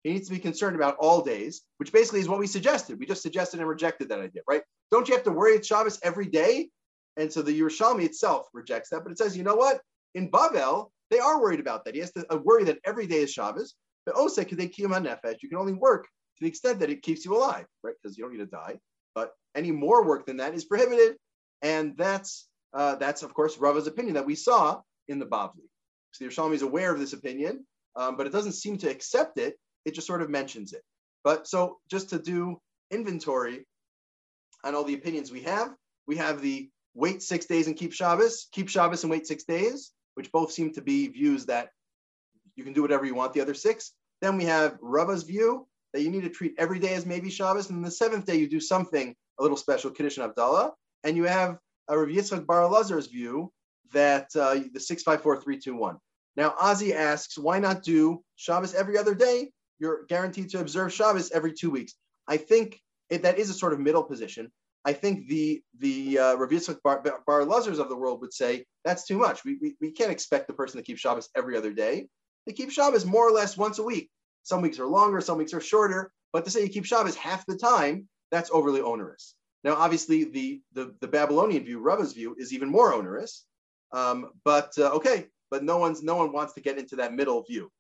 He needs to be concerned about all days, which basically is what we suggested. We just suggested and rejected that idea, right? Don't you have to worry at Shabbos every day? And so the Yerushalmi itself rejects that, but it says, you know what? In Bavel, they are worried about that. He has to uh, worry that every day is Shabbos. But also, because they nefesh, you can only work to the extent that it keeps you alive, right? Because you don't need to die. But any more work than that is prohibited, and that's uh, that's of course Rava's opinion that we saw in the Bavli. So the Yerushalmi is aware of this opinion, um, but it doesn't seem to accept it. It just sort of mentions it. But so just to do inventory on all the opinions we have, we have the wait six days and keep Shabbos, keep Shabbos and wait six days which both seem to be views that you can do whatever you want the other six. Then we have Rava's view that you need to treat every day as maybe Shabbos, and the seventh day you do something a little special, Kiddush and Havdalah. And you have a Rav Yitzchak Bar Elazar's view that uh, the six five four three two one. Now Ozzy asks, why not do Shabbos every other day? You're guaranteed to observe Shabbos every two weeks. I think it, that is a sort of middle position. I think the the uh, Rav Yitzchak Bar, Bar of the world would say that's too much. We, we, we can't expect the person to keep Shabbos every other day. They keep Shabbos more or less once a week. Some weeks are longer, some weeks are shorter. But to say you keep Shabbos half the time, that's overly onerous. Now, obviously, the the, the Babylonian view, Rava's view, is even more onerous. Um, but uh, okay, but no one's no one wants to get into that middle view.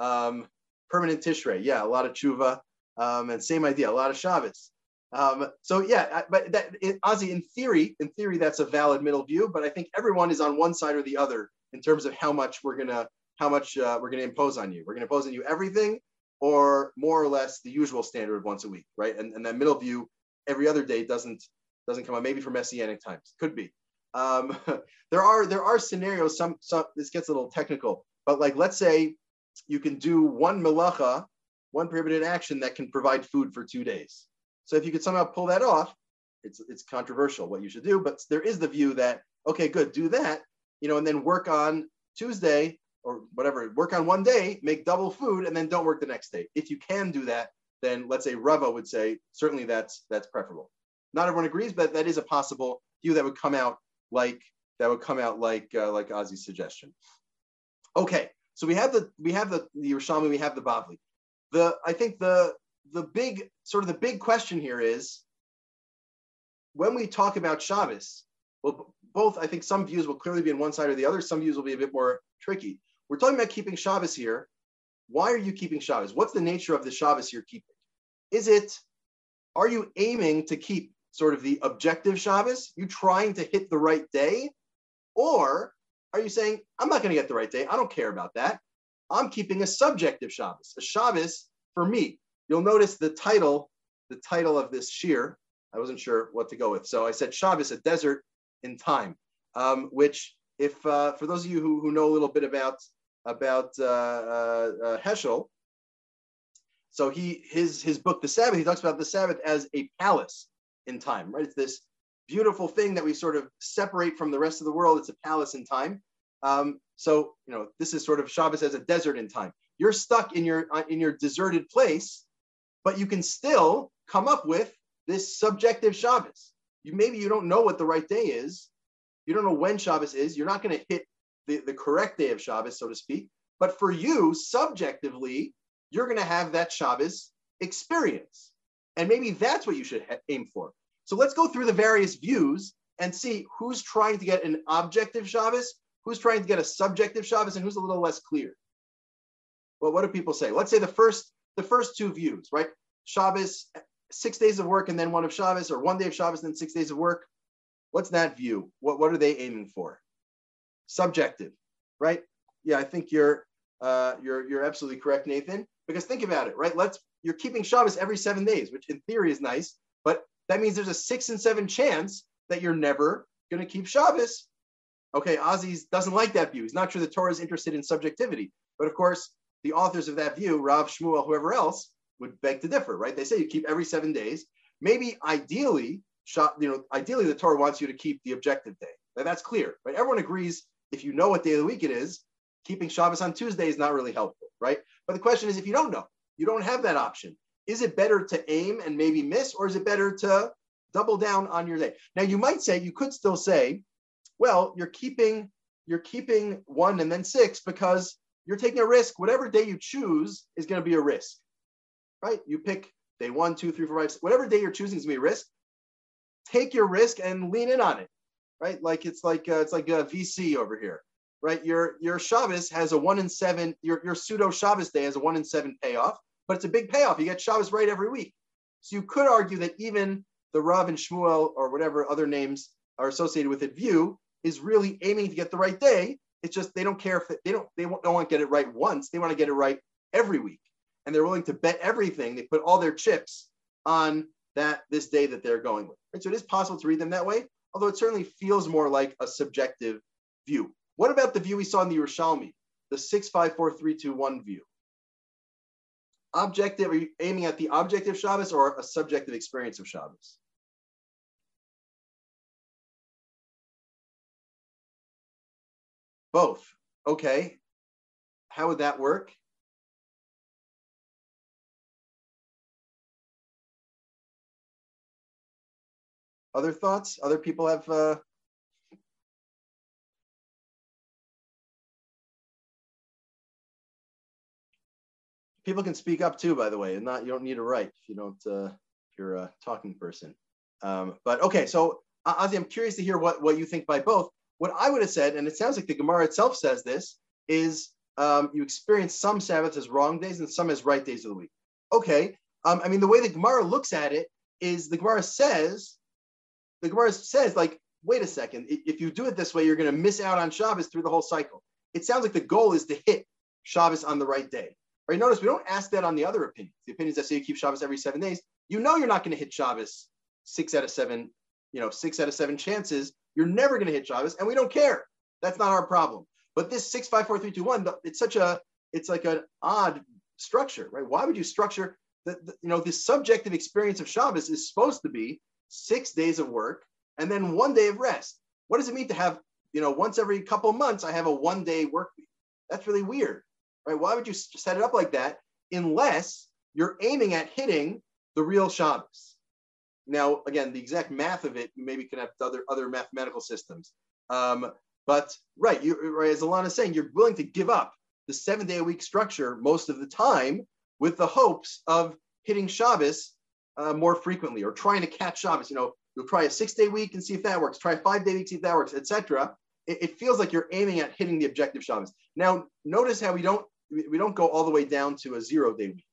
Um, permanent Tishrei, yeah, a lot of tshuva, um, and same idea, a lot of Shabbos. Um, so yeah, but that it, Ozzy, in theory, in theory, that's a valid middle view. But I think everyone is on one side or the other in terms of how much we're gonna how much uh, we're gonna impose on you. We're gonna impose on you everything, or more or less the usual standard once a week, right? And, and that middle view, every other day doesn't doesn't come on. Maybe for messianic times, could be. Um, there are there are scenarios. Some some this gets a little technical, but like let's say you can do one melacha, one prohibited action that can provide food for two days so if you could somehow pull that off, it's it's controversial what you should do, but there is the view that okay, good, do that, you know, and then work on Tuesday or whatever, work on one day, make double food, and then don't work the next day. If you can do that, then let's say Rava would say certainly that's that's preferable. Not everyone agrees, but that is a possible view that would come out like that would come out like uh, like Ozzy's suggestion. Okay, so we have the we have the the we have the Bavli. The I think the the big sort of the big question here is when we talk about Shabbos, well, both I think some views will clearly be on one side or the other. Some views will be a bit more tricky. We're talking about keeping Shabbos here. Why are you keeping Shabbos? What's the nature of the Shabbos you're keeping? Is it, are you aiming to keep sort of the objective Shabbos? You trying to hit the right day? Or are you saying, I'm not going to get the right day. I don't care about that. I'm keeping a subjective Shabbos, a Shabbos for me. You'll notice the title, the title of this shir. I wasn't sure what to go with, so I said Shabbos, a desert in time, um, which, if uh, for those of you who, who know a little bit about about uh, uh, uh, Heschel, so he his his book The Sabbath, he talks about the Sabbath as a palace in time, right? It's this beautiful thing that we sort of separate from the rest of the world. It's a palace in time. Um, so you know, this is sort of Shabbos as a desert in time. You're stuck in your in your deserted place, but you can still come up with this subjective Shabbos. You maybe you don't know what the right day is. You don't know when Shabbos is. You're not going to hit the, the correct day of Shabbos, so to speak. But for you, subjectively, you're going to have that Shabbos experience. And maybe that's what you should aim for. So let's go through the various views and see who's trying to get an objective Shabbos, who's trying to get a subjective Shabbos, and who's a little less clear. Well, what do people say? Let's say the first the first two views, right? Shabbos, six days of work and then one of Shabbos, or one day of Shabbos and then six days of work. What's that view? What, what are they aiming for? Subjective, right? Yeah, I think you're uh, you're you're absolutely correct, Nathan. Because think about it, right? Let's you're keeping Shabbos every seven days, which in theory is nice, but that means there's a six and seven chance that you're never going to keep Shabbos. Okay, Ozzy doesn't like that view. He's not sure the Torah is interested in subjectivity. But of course, the authors of that view, Rav Shmuel, whoever else, would beg to differ, right? They say you keep every seven days. Maybe ideally, you know, ideally the Torah wants you to keep the objective day. Now that's clear, right? Everyone agrees if you know what day of the week it is, keeping Shabbos on Tuesday is not really helpful, right? But the question is, if you don't know, you don't have that option. Is it better to aim and maybe miss, or is it better to double down on your day? Now you might say, you could still say, well, you're keeping you're keeping one and then six because you're taking a risk. Whatever day you choose is going to be a risk, right? You pick day one, two, three, four, five, six, whatever day you're choosing is going to be a risk. Take your risk and lean in on it, right? Like it's like uh, it's like a VC over here right? Your your Shabbos has a one in seven. Your your pseudo Shabbos day has a one in seven payoff, but it's a big payoff. You get Shabbos right every week. So you could argue that even the Rav and Shmuel or whatever other names are associated with it view is really aiming to get the right day. It's just they don't care if they don't they don't want to get it right once. They want to get it right every week, and they're willing to bet everything. They put all their chips on that this day that they're going with. Right? So it is possible to read them that way, although it certainly feels more like a subjective view. What about the view we saw in the Yerushalmi, the 654-321 view? Objective, are you aiming at the objective Shabbos or a subjective experience of Shabbos? Both. Okay. How would that work? Other thoughts? Other people have uh, people can speak up too, by the way, and not you don't need to write if you don't uh, if you're a talking person. Um, but okay, so Ozzy, I'm curious to hear what what you think by both. What I would have said, and it sounds like the Gemara itself says this, is um, you experience some Sabbaths as wrong days and some as right days of the week. Okay, um, I mean the way the Gemara looks at it is the Gemara says, the Gemara says like, wait a second, if you do it this way, you're going to miss out on Shabbos through the whole cycle. It sounds like the goal is to hit Shabbos on the right day. Right? Notice we don't ask that on the other opinions. The opinions that say you keep Shabbos every seven days. You know you're not going to hit Shabbos six out of seven, you know, six out of seven chances. You're never going to hit Shabbos, and we don't care. That's not our problem. But this six, five, four, three, two, one, it's such a, it's like an odd structure, right? Why would you structure the you know, the subjective experience of Shabbos is supposed to be six days of work and then one day of rest. What does it mean to have, you know, once every couple months I have a one day work week? That's really weird right? Why would you set it up like that unless you're aiming at hitting the real Shabbos? Now, again, the exact math of it, you maybe can have other other mathematical systems. Um, but right, you right, as saying, you're willing to give up the seven day a week structure most of the time with the hopes of hitting Shabbos uh, more frequently or trying to catch Shabbos. You know, you'll try a six day week and see if that works. Try a five day week, see if that works, etc. It, it, feels like you're aiming at hitting the objective Shabbos. Now, notice how we don't we don't go all the way down to a zero day week.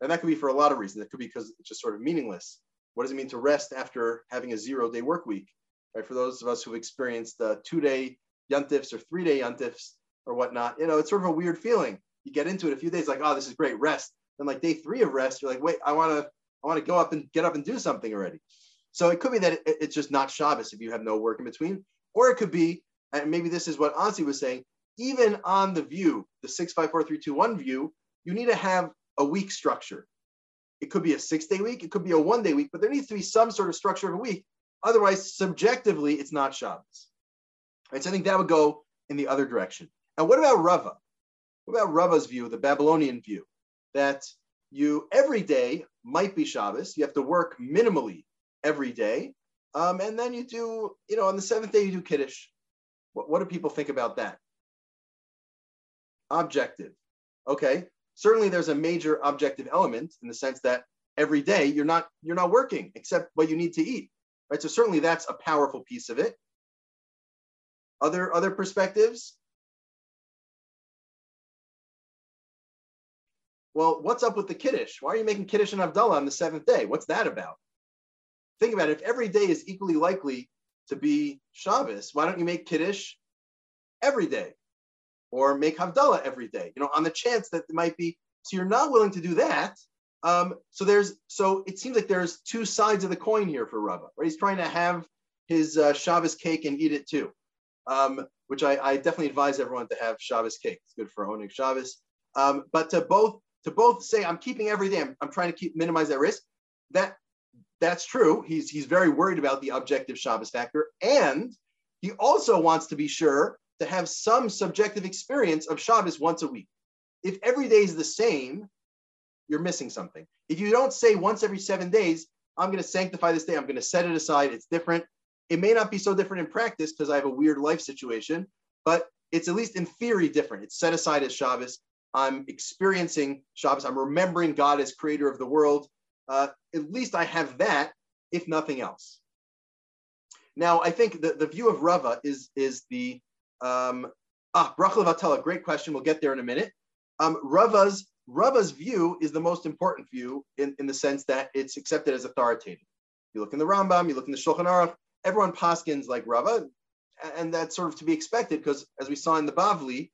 And that could be for a lot of reasons. It could be because it's just sort of meaningless. What does it mean to rest after having a zero day work week? Right? For those of us who've experienced uh, two day yuntifs or three day yuntifs or whatnot, you know, it's sort of a weird feeling. You get into it a few days like, oh, this is great, rest. Then like day three of rest, you're like, wait, I want to, I want to go up and get up and do something already. So it could be that it, it's just not Shabbos if you have no work in between, or it could be, and maybe this is what Ozzy was saying, even on the view, the 654321 view, you need to have a week structure. It could be a six day week, it could be a one day week, but there needs to be some sort of structure of a week. Otherwise, subjectively, it's not Shabbos. Right, so I think that would go in the other direction. And what about Rava? What about Rava's view, the Babylonian view, that you every day might be Shabbos. You have to work minimally every day, um, and then you do, you know, on the seventh day you do Kiddush. What, what do people think about that? objective. Okay, certainly there's a major objective element in the sense that every day you're not you're not working except what you need to eat, right? So certainly that's a powerful piece of it. Other other perspectives? Well, what's up with the Kiddush? Why are you making Kiddush and Havdalah on the seventh day? What's that about? Think about it. If every day is equally likely to be Shabbos, why don't you make Kiddush every day? Or make Havdalah every day, you know, on the chance that it might be. So you're not willing to do that. Um, so there's so it seems like there's two sides of the coin here for Rava, right? He's trying to have his uh, Shabbos cake and eat it too um, which I, I, definitely advise everyone to have Shabbos cake. It's good for owning Shabbos. Um, but to both to both say I'm keeping every day, I'm, I'm trying to keep minimize that risk. That that's true. He's he's very worried about the objective Shabbos factor, and he also wants to be sure to have some subjective experience of Shabbos once a week. If every day is the same, you're missing something. If you don't say once every seven days, I'm going to sanctify this day, I'm going to set it aside, it's different. It may not be so different in practice because I have a weird life situation, but it's at least in theory different. It's set aside as Shabbos. I'm experiencing Shabbos. I'm remembering God as creator of the world. Uh, at least I have that, if nothing else. Now, I think the, the view of Rava is, is the, um, ah, Bracha Levatala, great question. We'll get there in a minute. Um, Rava's, Rava's view is the most important view in, in the sense that it's accepted as authoritative. You look in the Rambam, you look in the Shulchan Aruch, everyone paskins like Rava, and that's sort of to be expected because as we saw in the Bavli,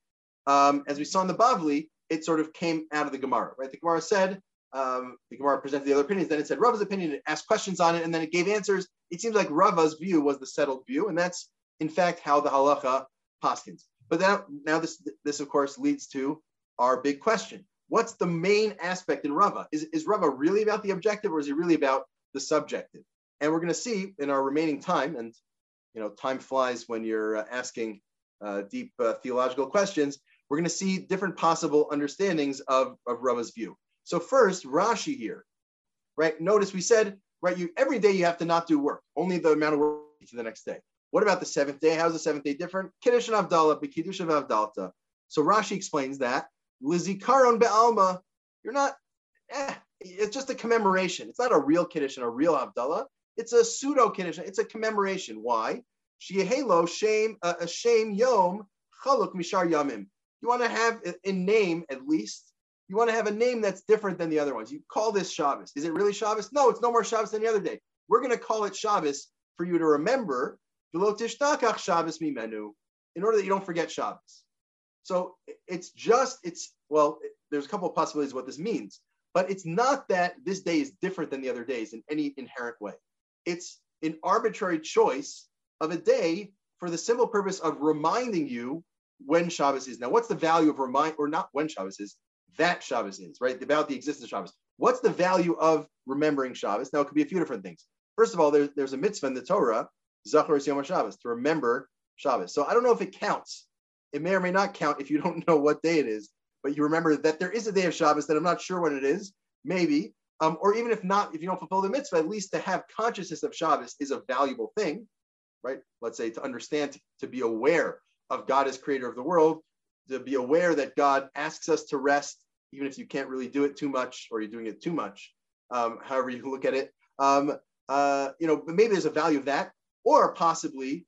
um, as we saw in the Bavli, it sort of came out of the Gemara, right? The Gemara said, um, the Gemara presented the other opinions, then it said Rava's opinion, it asked questions on it, and then it gave answers. It seems like Rava's view was the settled view, and that's in fact how the halacha But now, now this, this of course leads to our big question. What's the main aspect in Rava? Is, is Rava really about the objective or is he really about the subjective? And we're going to see in our remaining time, and you know, time flies when you're uh, asking uh, deep uh, theological questions. We're going to see different possible understandings of, of Rava's view. So first, Rashi here, right? Notice we said, right, you every day you have to not do work, only the amount of work to the next day. What about the seventh day? How's the seventh day different? Kiddush and Avdallah, Bekiddush of Avdalta. So Rashi explains that. Lizikaron be'alma, you're not, eh, it's just a commemoration. It's not a real Kiddush and a real Avdallah. It's a pseudo kiddush. It's a commemoration. Why? Shiehelo shame a shame yom chaluk mishar yamim. You want to have a name at least. You want to have a name that's different than the other ones. You call this Shabbos. Is it really Shabbos? No, it's no more Shabbos than the other day. We're going to call it Shabbos for you to remember. In order that you don't forget Shabbos. So it's just it's well, there's a couple of possibilities of what this means, but it's not that this day is different than the other days in any inherent way. It's an arbitrary choice of a day for the simple purpose of reminding you when Shabbos is. Now, what's the value of remind or not when Shabbos is? That Shabbos is, right? About the existence of Shabbos. What's the value of remembering Shabbos? Now, it could be a few different things. First of all, there's, there's a mitzvah in the Torah, Zachar Yom Shabbos, to remember Shabbos. So I don't know if it counts. It may or may not count if you don't know what day it is, but you remember that there is a day of Shabbos that I'm not sure when it is. Maybe um, or even if not, if you don't fulfill the mitzvah, at least to have consciousness of Shabbos is a valuable thing, right? Let's say to understand, to, to be aware of God as creator of the world, to be aware that God asks us to rest, even if you can't really do it too much or you're doing it too much, um, however you look at it. Um, uh, you know, but maybe there's a value of that, or possibly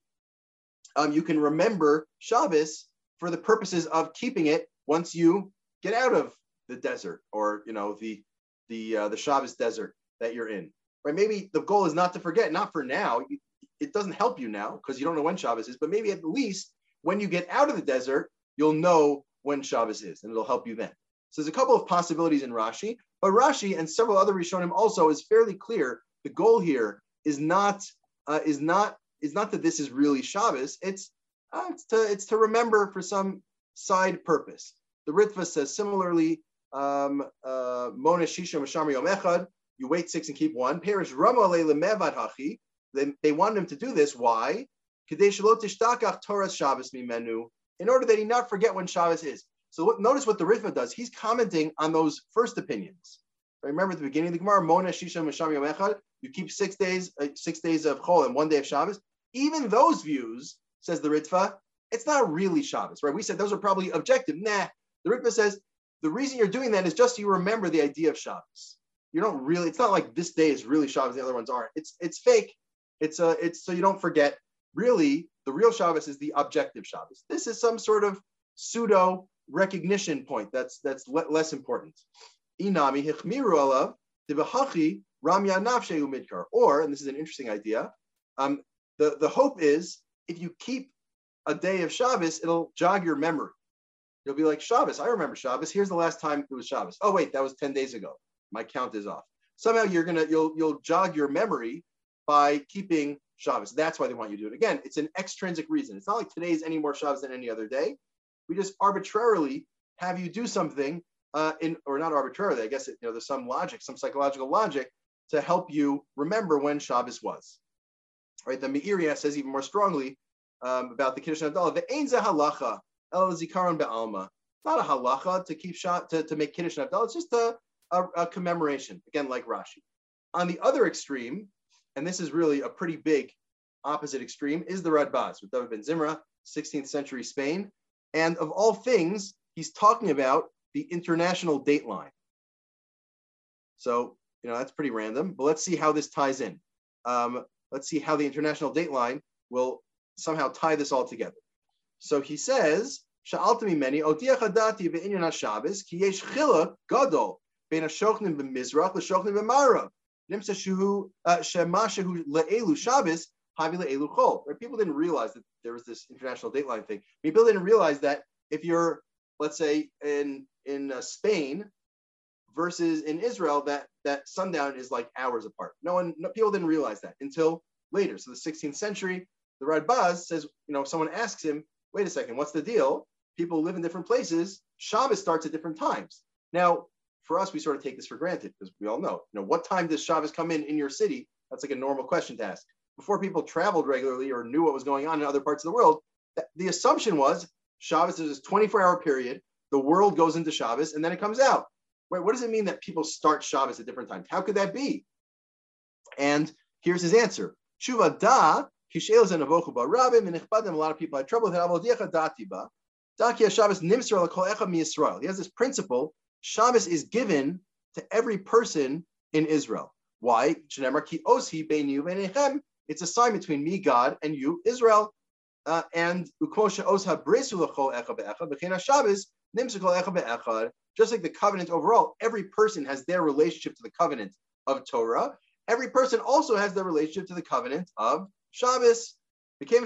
um, you can remember Shabbos for the purposes of keeping it once you get out of the desert or you know the the uh, the Shabbos desert that you're in. Right? Maybe the goal is not to forget, not for now. It doesn't help you now because you don't know when Shabbos is, but maybe at least when you get out of the desert, you'll know when Shabbos is, and it'll help you then. So there's a couple of possibilities in Rashi, but Rashi and several other Rishonim also is fairly clear. The goal here is not uh, is not is not that this is really Shabbos. It's uh, it's to it's to remember for some side purpose. The Ritva says similarly um, uh, Mona Shisha you wait six and keep one. Perish Rama. They want him to do this. Why? Menu, in order that he not forget when Shabbos is. So what, notice what the Ritva does. He's commenting on those first opinions. Remember at the beginning of the Gemara, Mona Shisha Masham Yom Echad. You keep six days, uh, six days of Chol and one day of Shabbos. Even those views, says the Ritva, it's not really Shabbos, right? We said those are probably objective. Nah, the Ritva says the reason you're doing that is just you remember the idea of Shabbos. You don't really, it's not like this day is really Shabbos, the other ones aren't. It's it's fake. It's a it's so you don't forget. Really, the real Shabbos is the objective Shabbos. This is some sort of pseudo recognition point that's that's le- less important. Inami hichmiru alav ramya nafsheu midkar. Or, and this is an interesting idea, um, the, the hope is if you keep a day of Shabbos, it'll jog your memory. You'll be like, Shabbos, I remember Shabbos. Here's the last time it was Shabbos. Oh, wait, that was 10 days ago. My count is off. Somehow you're gonna you'll you'll jog your memory by keeping Shabbos. That's why they want you to do it. Again, it's an extrinsic reason. It's not like today's any more Shabbos than any other day. We just arbitrarily have you do something uh, in, or not arbitrarily. I guess it, you know there's some logic, some psychological logic to help you remember when Shabbos was. Right? The Meiriya says even more strongly um, about the Kiddush Havdalah. The Ein halacha el zikaron be'alma. Not a halacha to keep shot to, to make Kiddush Havdalah. It's just a, a, a commemoration. Again, like Rashi. On the other extreme, and this is really a pretty big opposite extreme, is the Radbaz with David ben Zimra, 16th century Spain. And of all things, he's talking about the international date line. So, you know, that's pretty random, but let's see how this ties in. Um, let's see how the international dateline will somehow tie this all together. So he says, Sha'altami many, Odiachadati ve'inyan Shabbos, ki yesh chiluk gadol, ben ha-shochnim b'mizrach, l'shochnim b'marav. Nimsa shuhu, uh, shema shehu le'elu Shabbos, havi le'elu chol. Right? People didn't realize that there was this international dateline thing. People didn't realize that if you're, let's say, in in uh, Spain versus in Israel, that that sundown is like hours apart. No one, no, people didn't realize that until later. So the 16th century, the Radbaz says, you know, someone asks him, wait a second, what's the deal? People live in different places. Shabbos starts at different times. Now, for us, we sort of take this for granted because we all know, you know, what time does Shabbos come in in your city? That's like a normal question to ask. Before people traveled regularly or knew what was going on in other parts of the world, the assumption was Shabbos is this 24 hour period. The world goes into Shabbos and then it comes out. What does it mean that people start Shabbos at different times? How could that be? And here's his answer. Shuva da kishel zenavochu barabim and a lot of people had trouble with it. datiba. Dakia Shabbos nimsar kol echad mi He has this principle. Shabbos is given to every person in Israel. Why? It's a sign between me, God, and you, Israel. Uh, and just like the covenant overall, every person has their relationship to the covenant of Torah. Every person also has their relationship to the covenant of Shabbos. Fine,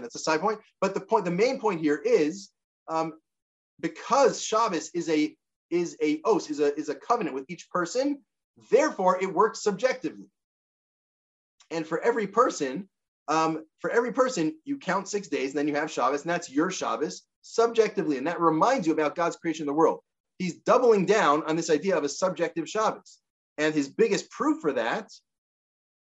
that's a side point. But the point, the main point here is um, because Shabbos is a is a os, is a, is a covenant with each person, therefore it works subjectively. And for every person, um, for every person, you count six days, and then you have Shabbos, and that's your Shabbos subjectively. And that reminds you about God's creation of the world. He's doubling down on this idea of a subjective Shabbos. And his biggest proof for that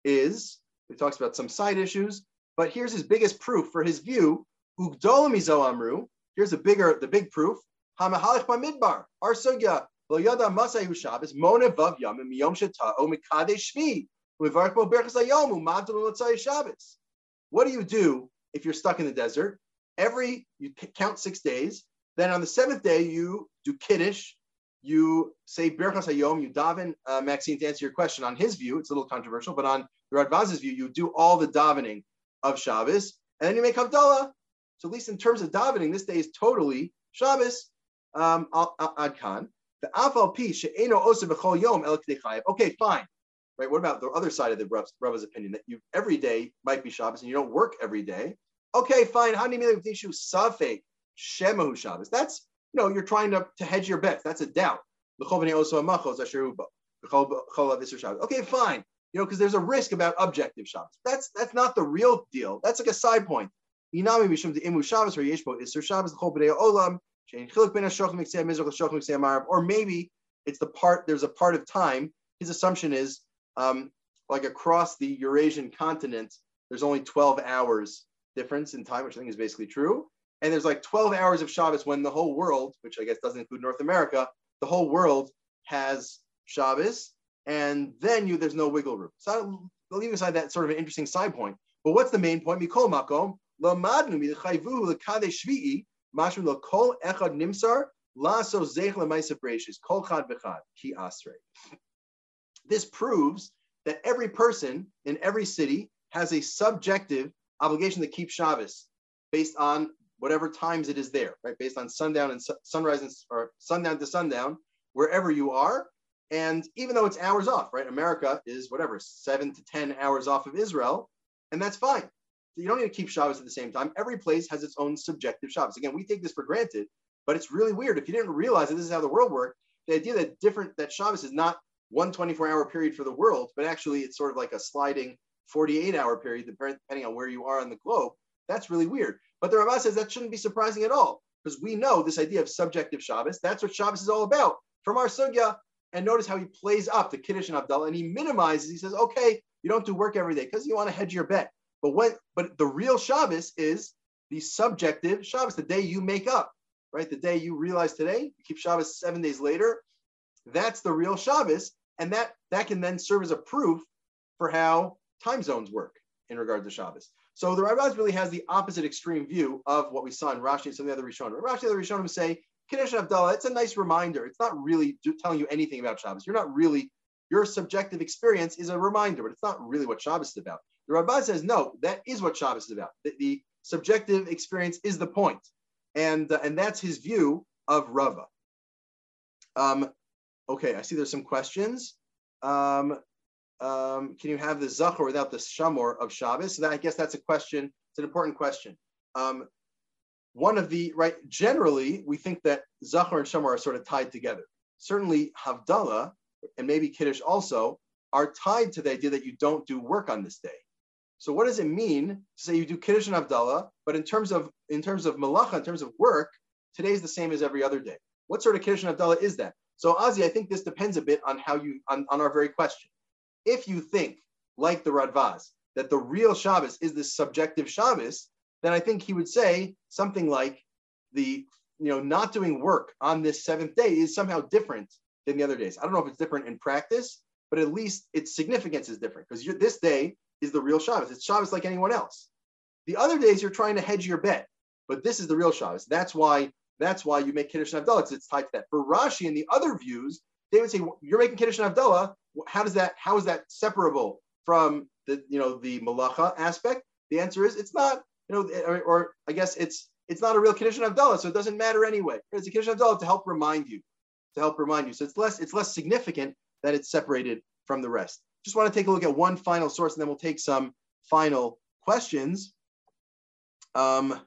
is, he talks about some side issues, but here's his biggest proof for his view. Ugdolamizo Amru, here's the bigger, the big proof. Hamahalich Bamidbar, Our sugya, Lo Masayu Shabbos, Mone Vav Yamim, Yom Sheta, O Mikadesh Shvi, Uvarkbo Berchas Ayomu, Shabbos. What do you do if you're stuck in the desert? Every, you count six days. Then on the seventh day, you do Kiddush, you say Berchas Hayom, you daven. Uh, Maxine, to answer your question, on his view, it's a little controversial, but on the Radbaz's view, you do all the davening of Shabbos, and then you make Havdalah. So at least in terms of davening, this day is totally Shabbos um, ad kan. The afal pi she'eno osa b'chol yom el Okay, fine. Right. What about the other side of the Rava's opinion that you every day might be Shabbos and you don't work every day? Okay, fine. Hani milishu safek shemahu Shabbos. That's you know you're trying to, to hedge your bets. That's a doubt. Okay, fine. You know, because there's a risk about objective Shabbos. That's that's not the real deal. That's like a side point. Inami mishum de imu Shabbos or yeshbo iser Shabbos chol olam or maybe it's the part, there's a part of time. His assumption is um, like across the Eurasian continent, there's only 12 hours difference in time, which I think is basically true. And there's like 12 hours of Shabbos when the whole world, which I guess doesn't include North America, the whole world has Shabbos. and then you there's no wiggle room. So leave aside that sort of an interesting side point. But what's the main point? Mikol makom lamadnu shvi'i mashma lokol echad nimsar laso breishis kol chad v'chad ki. This proves that every person in every city has a subjective obligation to keep Shabbos based on whatever times it is there, right? Based on sundown and su- sunrise and, or sundown to sundown, wherever you are. And even though it's hours off, right? America is whatever, seven to 10 hours off of Israel, and that's fine. You don't need to keep Shabbos at the same time. Every place has its own subjective Shabbos. Again, we take this for granted, but it's really weird. If you didn't realize that this is how the world works, the idea that different that Shabbos is not one 24 hour period for the world, but actually it's sort of like a sliding 48 hour period, depending on where you are on the globe. That's really weird. But the Rambam says that shouldn't be surprising at all because we know this idea of subjective Shabbos. That's what Shabbos is all about from our sugya. And notice how he plays up the Kiddush and Havdalah and he minimizes. He says, okay, you don't do work every day because you want to hedge your bet. But when, but the real Shabbos is the subjective Shabbos, the day you make up, right? The day you realize today, you keep Shabbos seven days later. That's the real Shabbos, and that that can then serve as a proof for how time zones work in regard to Shabbos. So the Rambam really has the opposite extreme view of what we saw in Rashi and some of the other Rishonim. Rashi and the Rishonim say, Kiddush Havdalah, it's a nice reminder. It's not really telling you anything about Shabbos. You're not really, your subjective experience is a reminder, but it's not really what Shabbos is about. The Rambam says, no, that is what Shabbos is about. The, the subjective experience is the point. And, uh, and that's his view of Rava. Um, okay, I see there's some questions. Um, um, can you have the zachor without the shamor of Shabbos? So that, I guess that's a question. It's an important question. Um, one of the right generally we think that zachor and shamor are sort of tied together. Certainly Havdalah and maybe Kiddush also are tied to the idea that you don't do work on this day. So what does it mean to say you do Kiddush and Havdalah, but in terms of in terms of malacha, in terms of work, today is the same as every other day? What sort of Kiddush and Havdalah is that? So Azi, I think this depends a bit on how you on, on our very question. If you think, like the Radvaz, that the real Shabbos is the subjective Shabbos, then I think he would say something like the you know not doing work on this seventh day is somehow different than the other days. I don't know if it's different in practice, but at least its significance is different because this day is the real Shabbos. It's Shabbos like anyone else. The other days you're trying to hedge your bet, but this is the real Shabbos. That's why that's why you make Kiddush and Havdalah because it's tied to that. For Rashi and the other views, they would say you're making Kiddush and Havdalah how does that how is that separable from the you know the malacha aspect? The answer is it's not. You know, eh, or, or I guess it's it's not a real condition of Havdalah, so it doesn't matter anyway. It's a condition of Havdalah to help remind you, to help remind you. So it's less it's less significant that it's separated from the rest. Just want to take a look at one final source, and then we'll take some final questions. Um,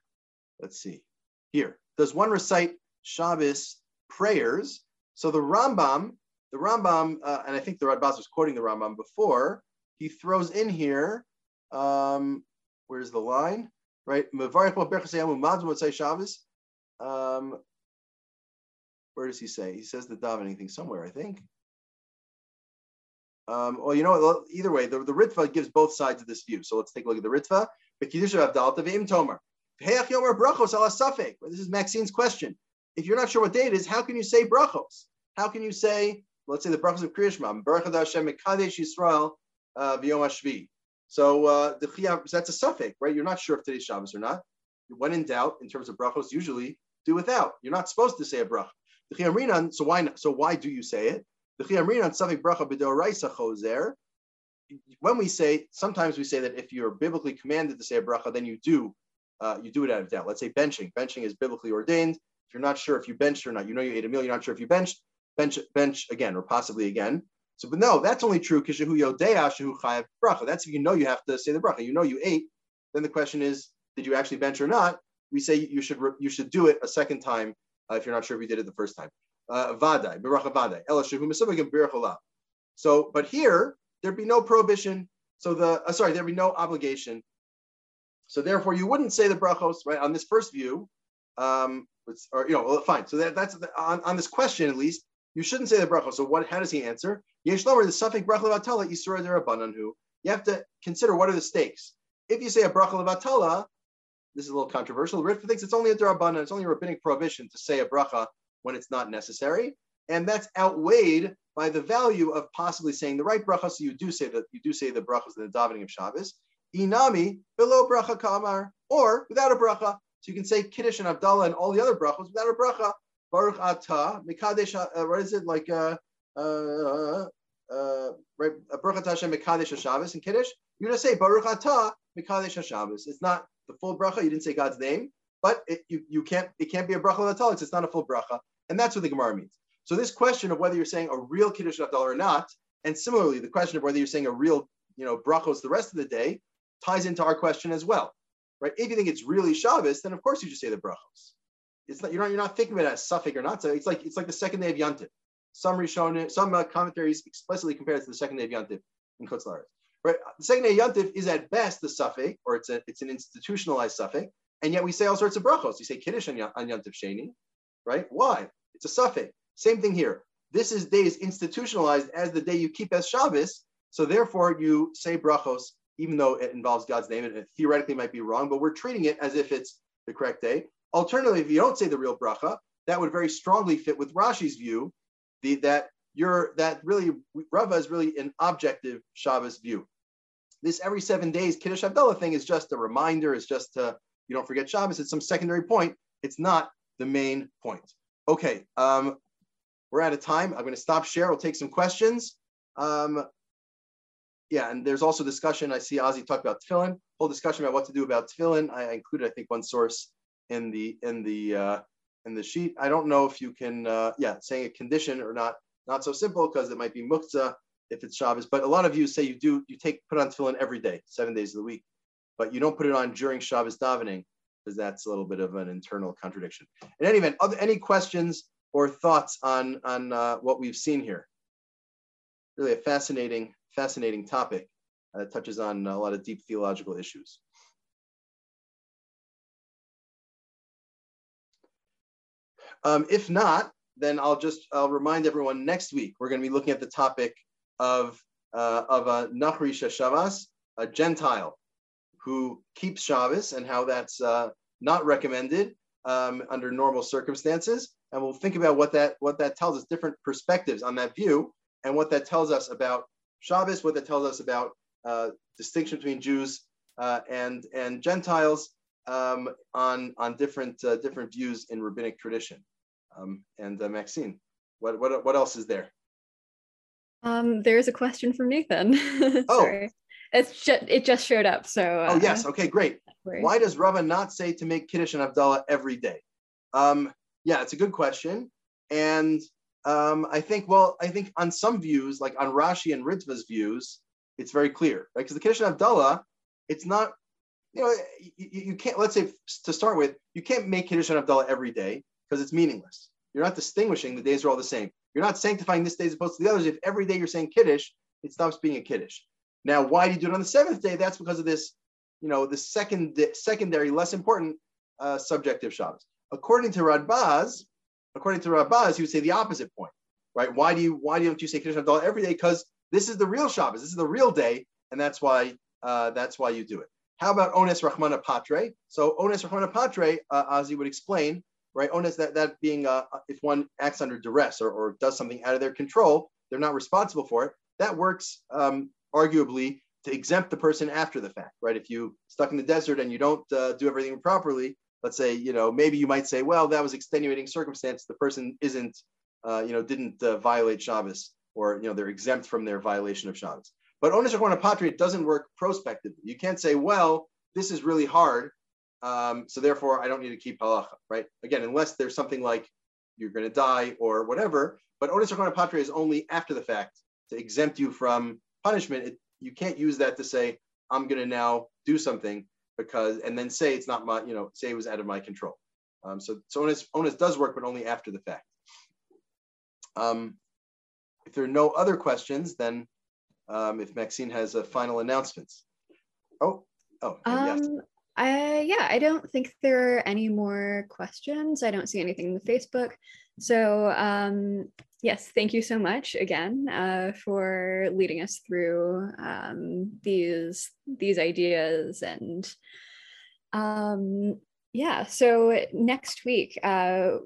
let's see. Here, does one recite Shabbos prayers? So the Rambam the Rambam, uh, and I think the Radbaz was quoting the Rambam before, he throws in here, um, where's the line? Right? Um, where does he say? He says the davening thing somewhere, I think. Um, well, you know? Either way, the, the Ritva gives both sides of this view. So let's take a look at the Ritva. This is Maxine's question. If you're not sure what day it is, how can you say brachos? How can you say let's say the brachas of Kriyashma, uh, V'yom. So uh, the that's a suffix, right? You're not sure if today's Shabbos or not. When in doubt, in terms of brachos, usually do without. You're not supposed to say a brach. So why? So why do you say it? When we say, sometimes we say that if you're biblically commanded to say a bracha, then you do, uh, you do it out of doubt. Let's say benching. Benching is biblically ordained. If you're not sure if you benched or not, you know you ate a meal, you're not sure if you benched, bench bench again or possibly again. So, but no, that's only true bracha. That's if you know you have to say the bracha. You know you ate. Then the question is, did you actually bench or not? We say you should you should do it a second time uh, if you're not sure if you did it the first time. Uh, vadai beracha vadai ela shehu misubagim So, but here there'd be no prohibition. So the uh, sorry, there'd be no obligation. So therefore, you wouldn't say the brachos right on this first view. Um, it's or you know, fine. So that, that's on, on this question at least you shouldn't say the bracha. So what? How does he answer? Yesh lomer the suffix bracha levatala isura derabananhu. You have to consider what are the stakes. If you say a bracha levatala, this is a little controversial. Ritva thinks it's only a derabanan. It's only a rabbinic prohibition to say a bracha when it's not necessary, and that's outweighed by the value of possibly saying the right bracha. So you do say that you do say the brachas in the davening of Shabbos. Inami below bracha kamar, or without a bracha. So you can say Kiddush and Havdalah and all the other brachas without a bracha. Baruch Ata Mikadesh. Uh, what is it like? Uh, uh, uh, right? Baruch Ata Hashem Shabbos and Kiddush. You're gonna say Baruch Ata Mikadesh Shabbos. It's not the full bracha. You didn't say God's name, but it, you you can't it can't be a bracha at all. It's not a full bracha, and that's what the Gemara means. So this question of whether you're saying a real Kiddush Havdalah or not, and similarly the question of whether you're saying a real you know brachos the rest of the day ties into our question as well, right? If you think it's really Shabbos, then of course you just say the brachos. It's not you're not you're not thinking about it as safek or not. So it's like it's like the second day of Yantiv. Some Rishonim, some uh, commentaries explicitly compare it to the second day of Yantiv in Chutz Right, the second day of Yantiv is at best the safek, or it's a it's an institutionalized safek, and yet we say all sorts of brachos. You say kiddush on, on Yantiv Sheni, right? Why? It's a safek. Same thing here. This is day is institutionalized as the day you keep as Shabbos, so therefore you say brachos even though it involves God's name and it theoretically might be wrong, but we're treating it as if it's the correct day. Alternatively, if you don't say the real bracha, that would very strongly fit with Rashi's view, the, that you're that really Rava is really an objective Shabbos view. This every seven days Kiddush Havdalah thing is just a reminder. is just to, you don't forget Shabbos. It's some secondary point. It's not the main point. Okay, um, we're out of time. I'm going to stop share. We'll take some questions. Um, yeah, and there's also discussion. I see Ozzy talk about tefillin. Whole discussion about what to do about tefillin. I included, I think, one source in the in the uh, in the sheet. I don't know if you can, uh, yeah, saying a condition or not. Not so simple because it might be muktzah if it's Shabbos. But a lot of you say you do you take put on tefillin every day, seven days of the week, but you don't put it on during Shabbos davening because that's a little bit of an internal contradiction. In any event, other, any questions or thoughts on on uh, what we've seen here? Really a fascinating fascinating topic that uh, touches on a lot of deep theological issues. Um, if not, then I'll just I'll remind everyone next week we're going to be looking at the topic of uh, of a Nachri Shavas, a Gentile who keeps Shabbos and how that's uh, not recommended um, under normal circumstances. And we'll think about what that what that tells us, different perspectives on that view, and what that tells us about Shabbos, what that tells us about uh, distinction between Jews uh, and and Gentiles um, on on different uh, different views in rabbinic tradition. Um, and uh, Maxine, what what what else is there? Um, there's a question from Nathan. oh. It's just it just showed up. So uh, oh yes, okay, great. Why does Rava not say to make Kiddush and Havdalah every day? Um, yeah, it's a good question, and um, I think, well, I think on some views, like on Rashi and Ritva's views, it's very clear, right? Because the Kiddush and Havdalah, it's not, you know, you, you, can't, let's say to start with, you can't make Kiddush and Havdalah every day because it's meaningless. You're not distinguishing, the days are all the same. You're not sanctifying this day as opposed to the others. If every day you're saying Kiddush, it stops being a Kiddush. Now, why do you do it on the seventh day? That's because of this, you know, the second secondary, less important uh, subjective Shabbos. According to Radbaz, according to Radbaz, he would say the opposite point, right? Why do you why don't you say Kiddush Havdalah every day? Because this is the real Shabbos, this is the real day, and that's why uh, that's why you do it. How about Ones Rahmana Patre? So Ones Rahmana Patre, uh, he would explain, right? Ones that that being uh, if one acts under duress or, or does something out of their control, they're not responsible for it. That works um, arguably to exempt the person after the fact, right? If you stuck in the desert and you don't uh, do everything properly, let's say, you know, maybe you might say, well, that was extenuating circumstance. The person isn't, uh, you know, didn't uh, violate Shabbos or, you know, they're exempt from their violation of Shabbos. But onus patria doesn't work prospectively. You can't say, well, this is really hard. Um, so therefore, I don't need to keep halacha, right? Again, unless there's something like you're going to die or whatever. But onus patria is only after the fact to exempt you from punishment. It, you can't use that to say, I'm going to now do something because and then say it's not my you know say it was out of my control um, so so onus, onus does work but only after the fact um, if there are no other questions then um, if maxine has a final announcements oh oh yes um, I, yeah, I don't think there are any more questions. I don't see anything in the Facebook. So um, yes, thank you so much again uh, for leading us through um, these these ideas and um, yeah. So next week uh,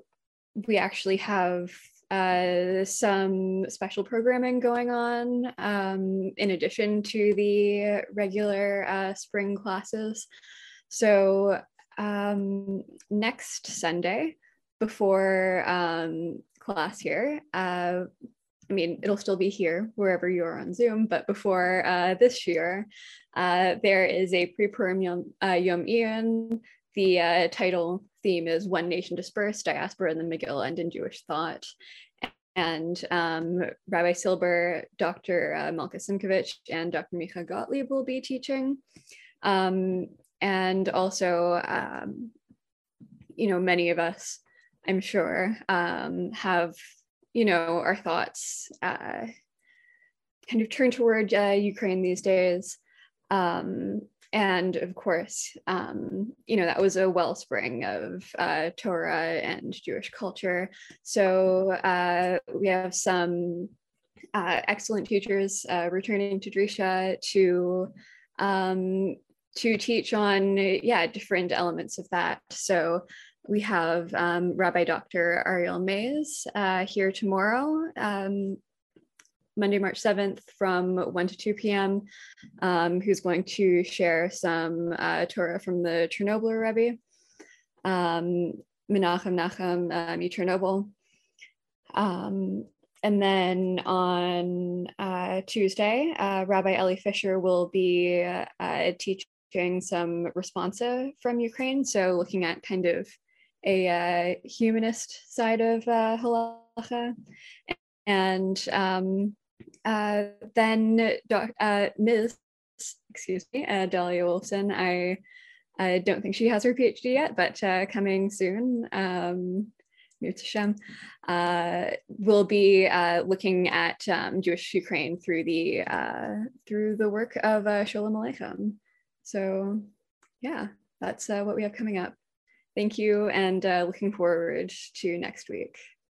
we actually have uh, some special programming going on um, in addition to the regular uh, spring classes. So um, next Sunday, before um, class here, uh, I mean, it'll still be here wherever you are on Zoom, but before uh, this year, uh, there is a pre-Purim Yom, uh, Yom. The uh, title theme is One Nation Dispersed, Diaspora in the Megillah and in Jewish Thought. And um, Rabbi Silber, Dr. Uh, Malka Simkovich, and Dr. Micha Gottlieb will be teaching. Um, and also, um, you know, many of us, I'm sure, um, have, you know, our thoughts uh, kind of turn toward uh, Ukraine these days. Um, and of course, um, you know, that was a wellspring of uh, Torah and Jewish culture. So uh, we have some uh, excellent teachers uh, returning to Drisha to um, to teach on yeah different elements of that. So we have um, Rabbi Dr. Ariel Mayse uh, here tomorrow. Um, Monday, March 7th from 1 to 2 p.m., um, who's going to share some uh, Torah from the Chernobyl Rebbe, um, Menachem Nachum um, Chernobyl. Um, and then on uh, Tuesday, uh, Rabbi Eli Fisher will be uh, teaching some responsa from Ukraine. So looking at kind of a uh, humanist side of uh, halacha. And um, uh, then uh, Ms. Excuse me, uh, Dahlia Wilson. I I don't think she has her PhD yet, but uh, coming soon. Um, uh, will be uh, looking at um, Jewish Ukraine through the uh, through the work of Sholem Aleichem. So, yeah, that's what we have coming up. Thank you, and uh, looking forward to next week.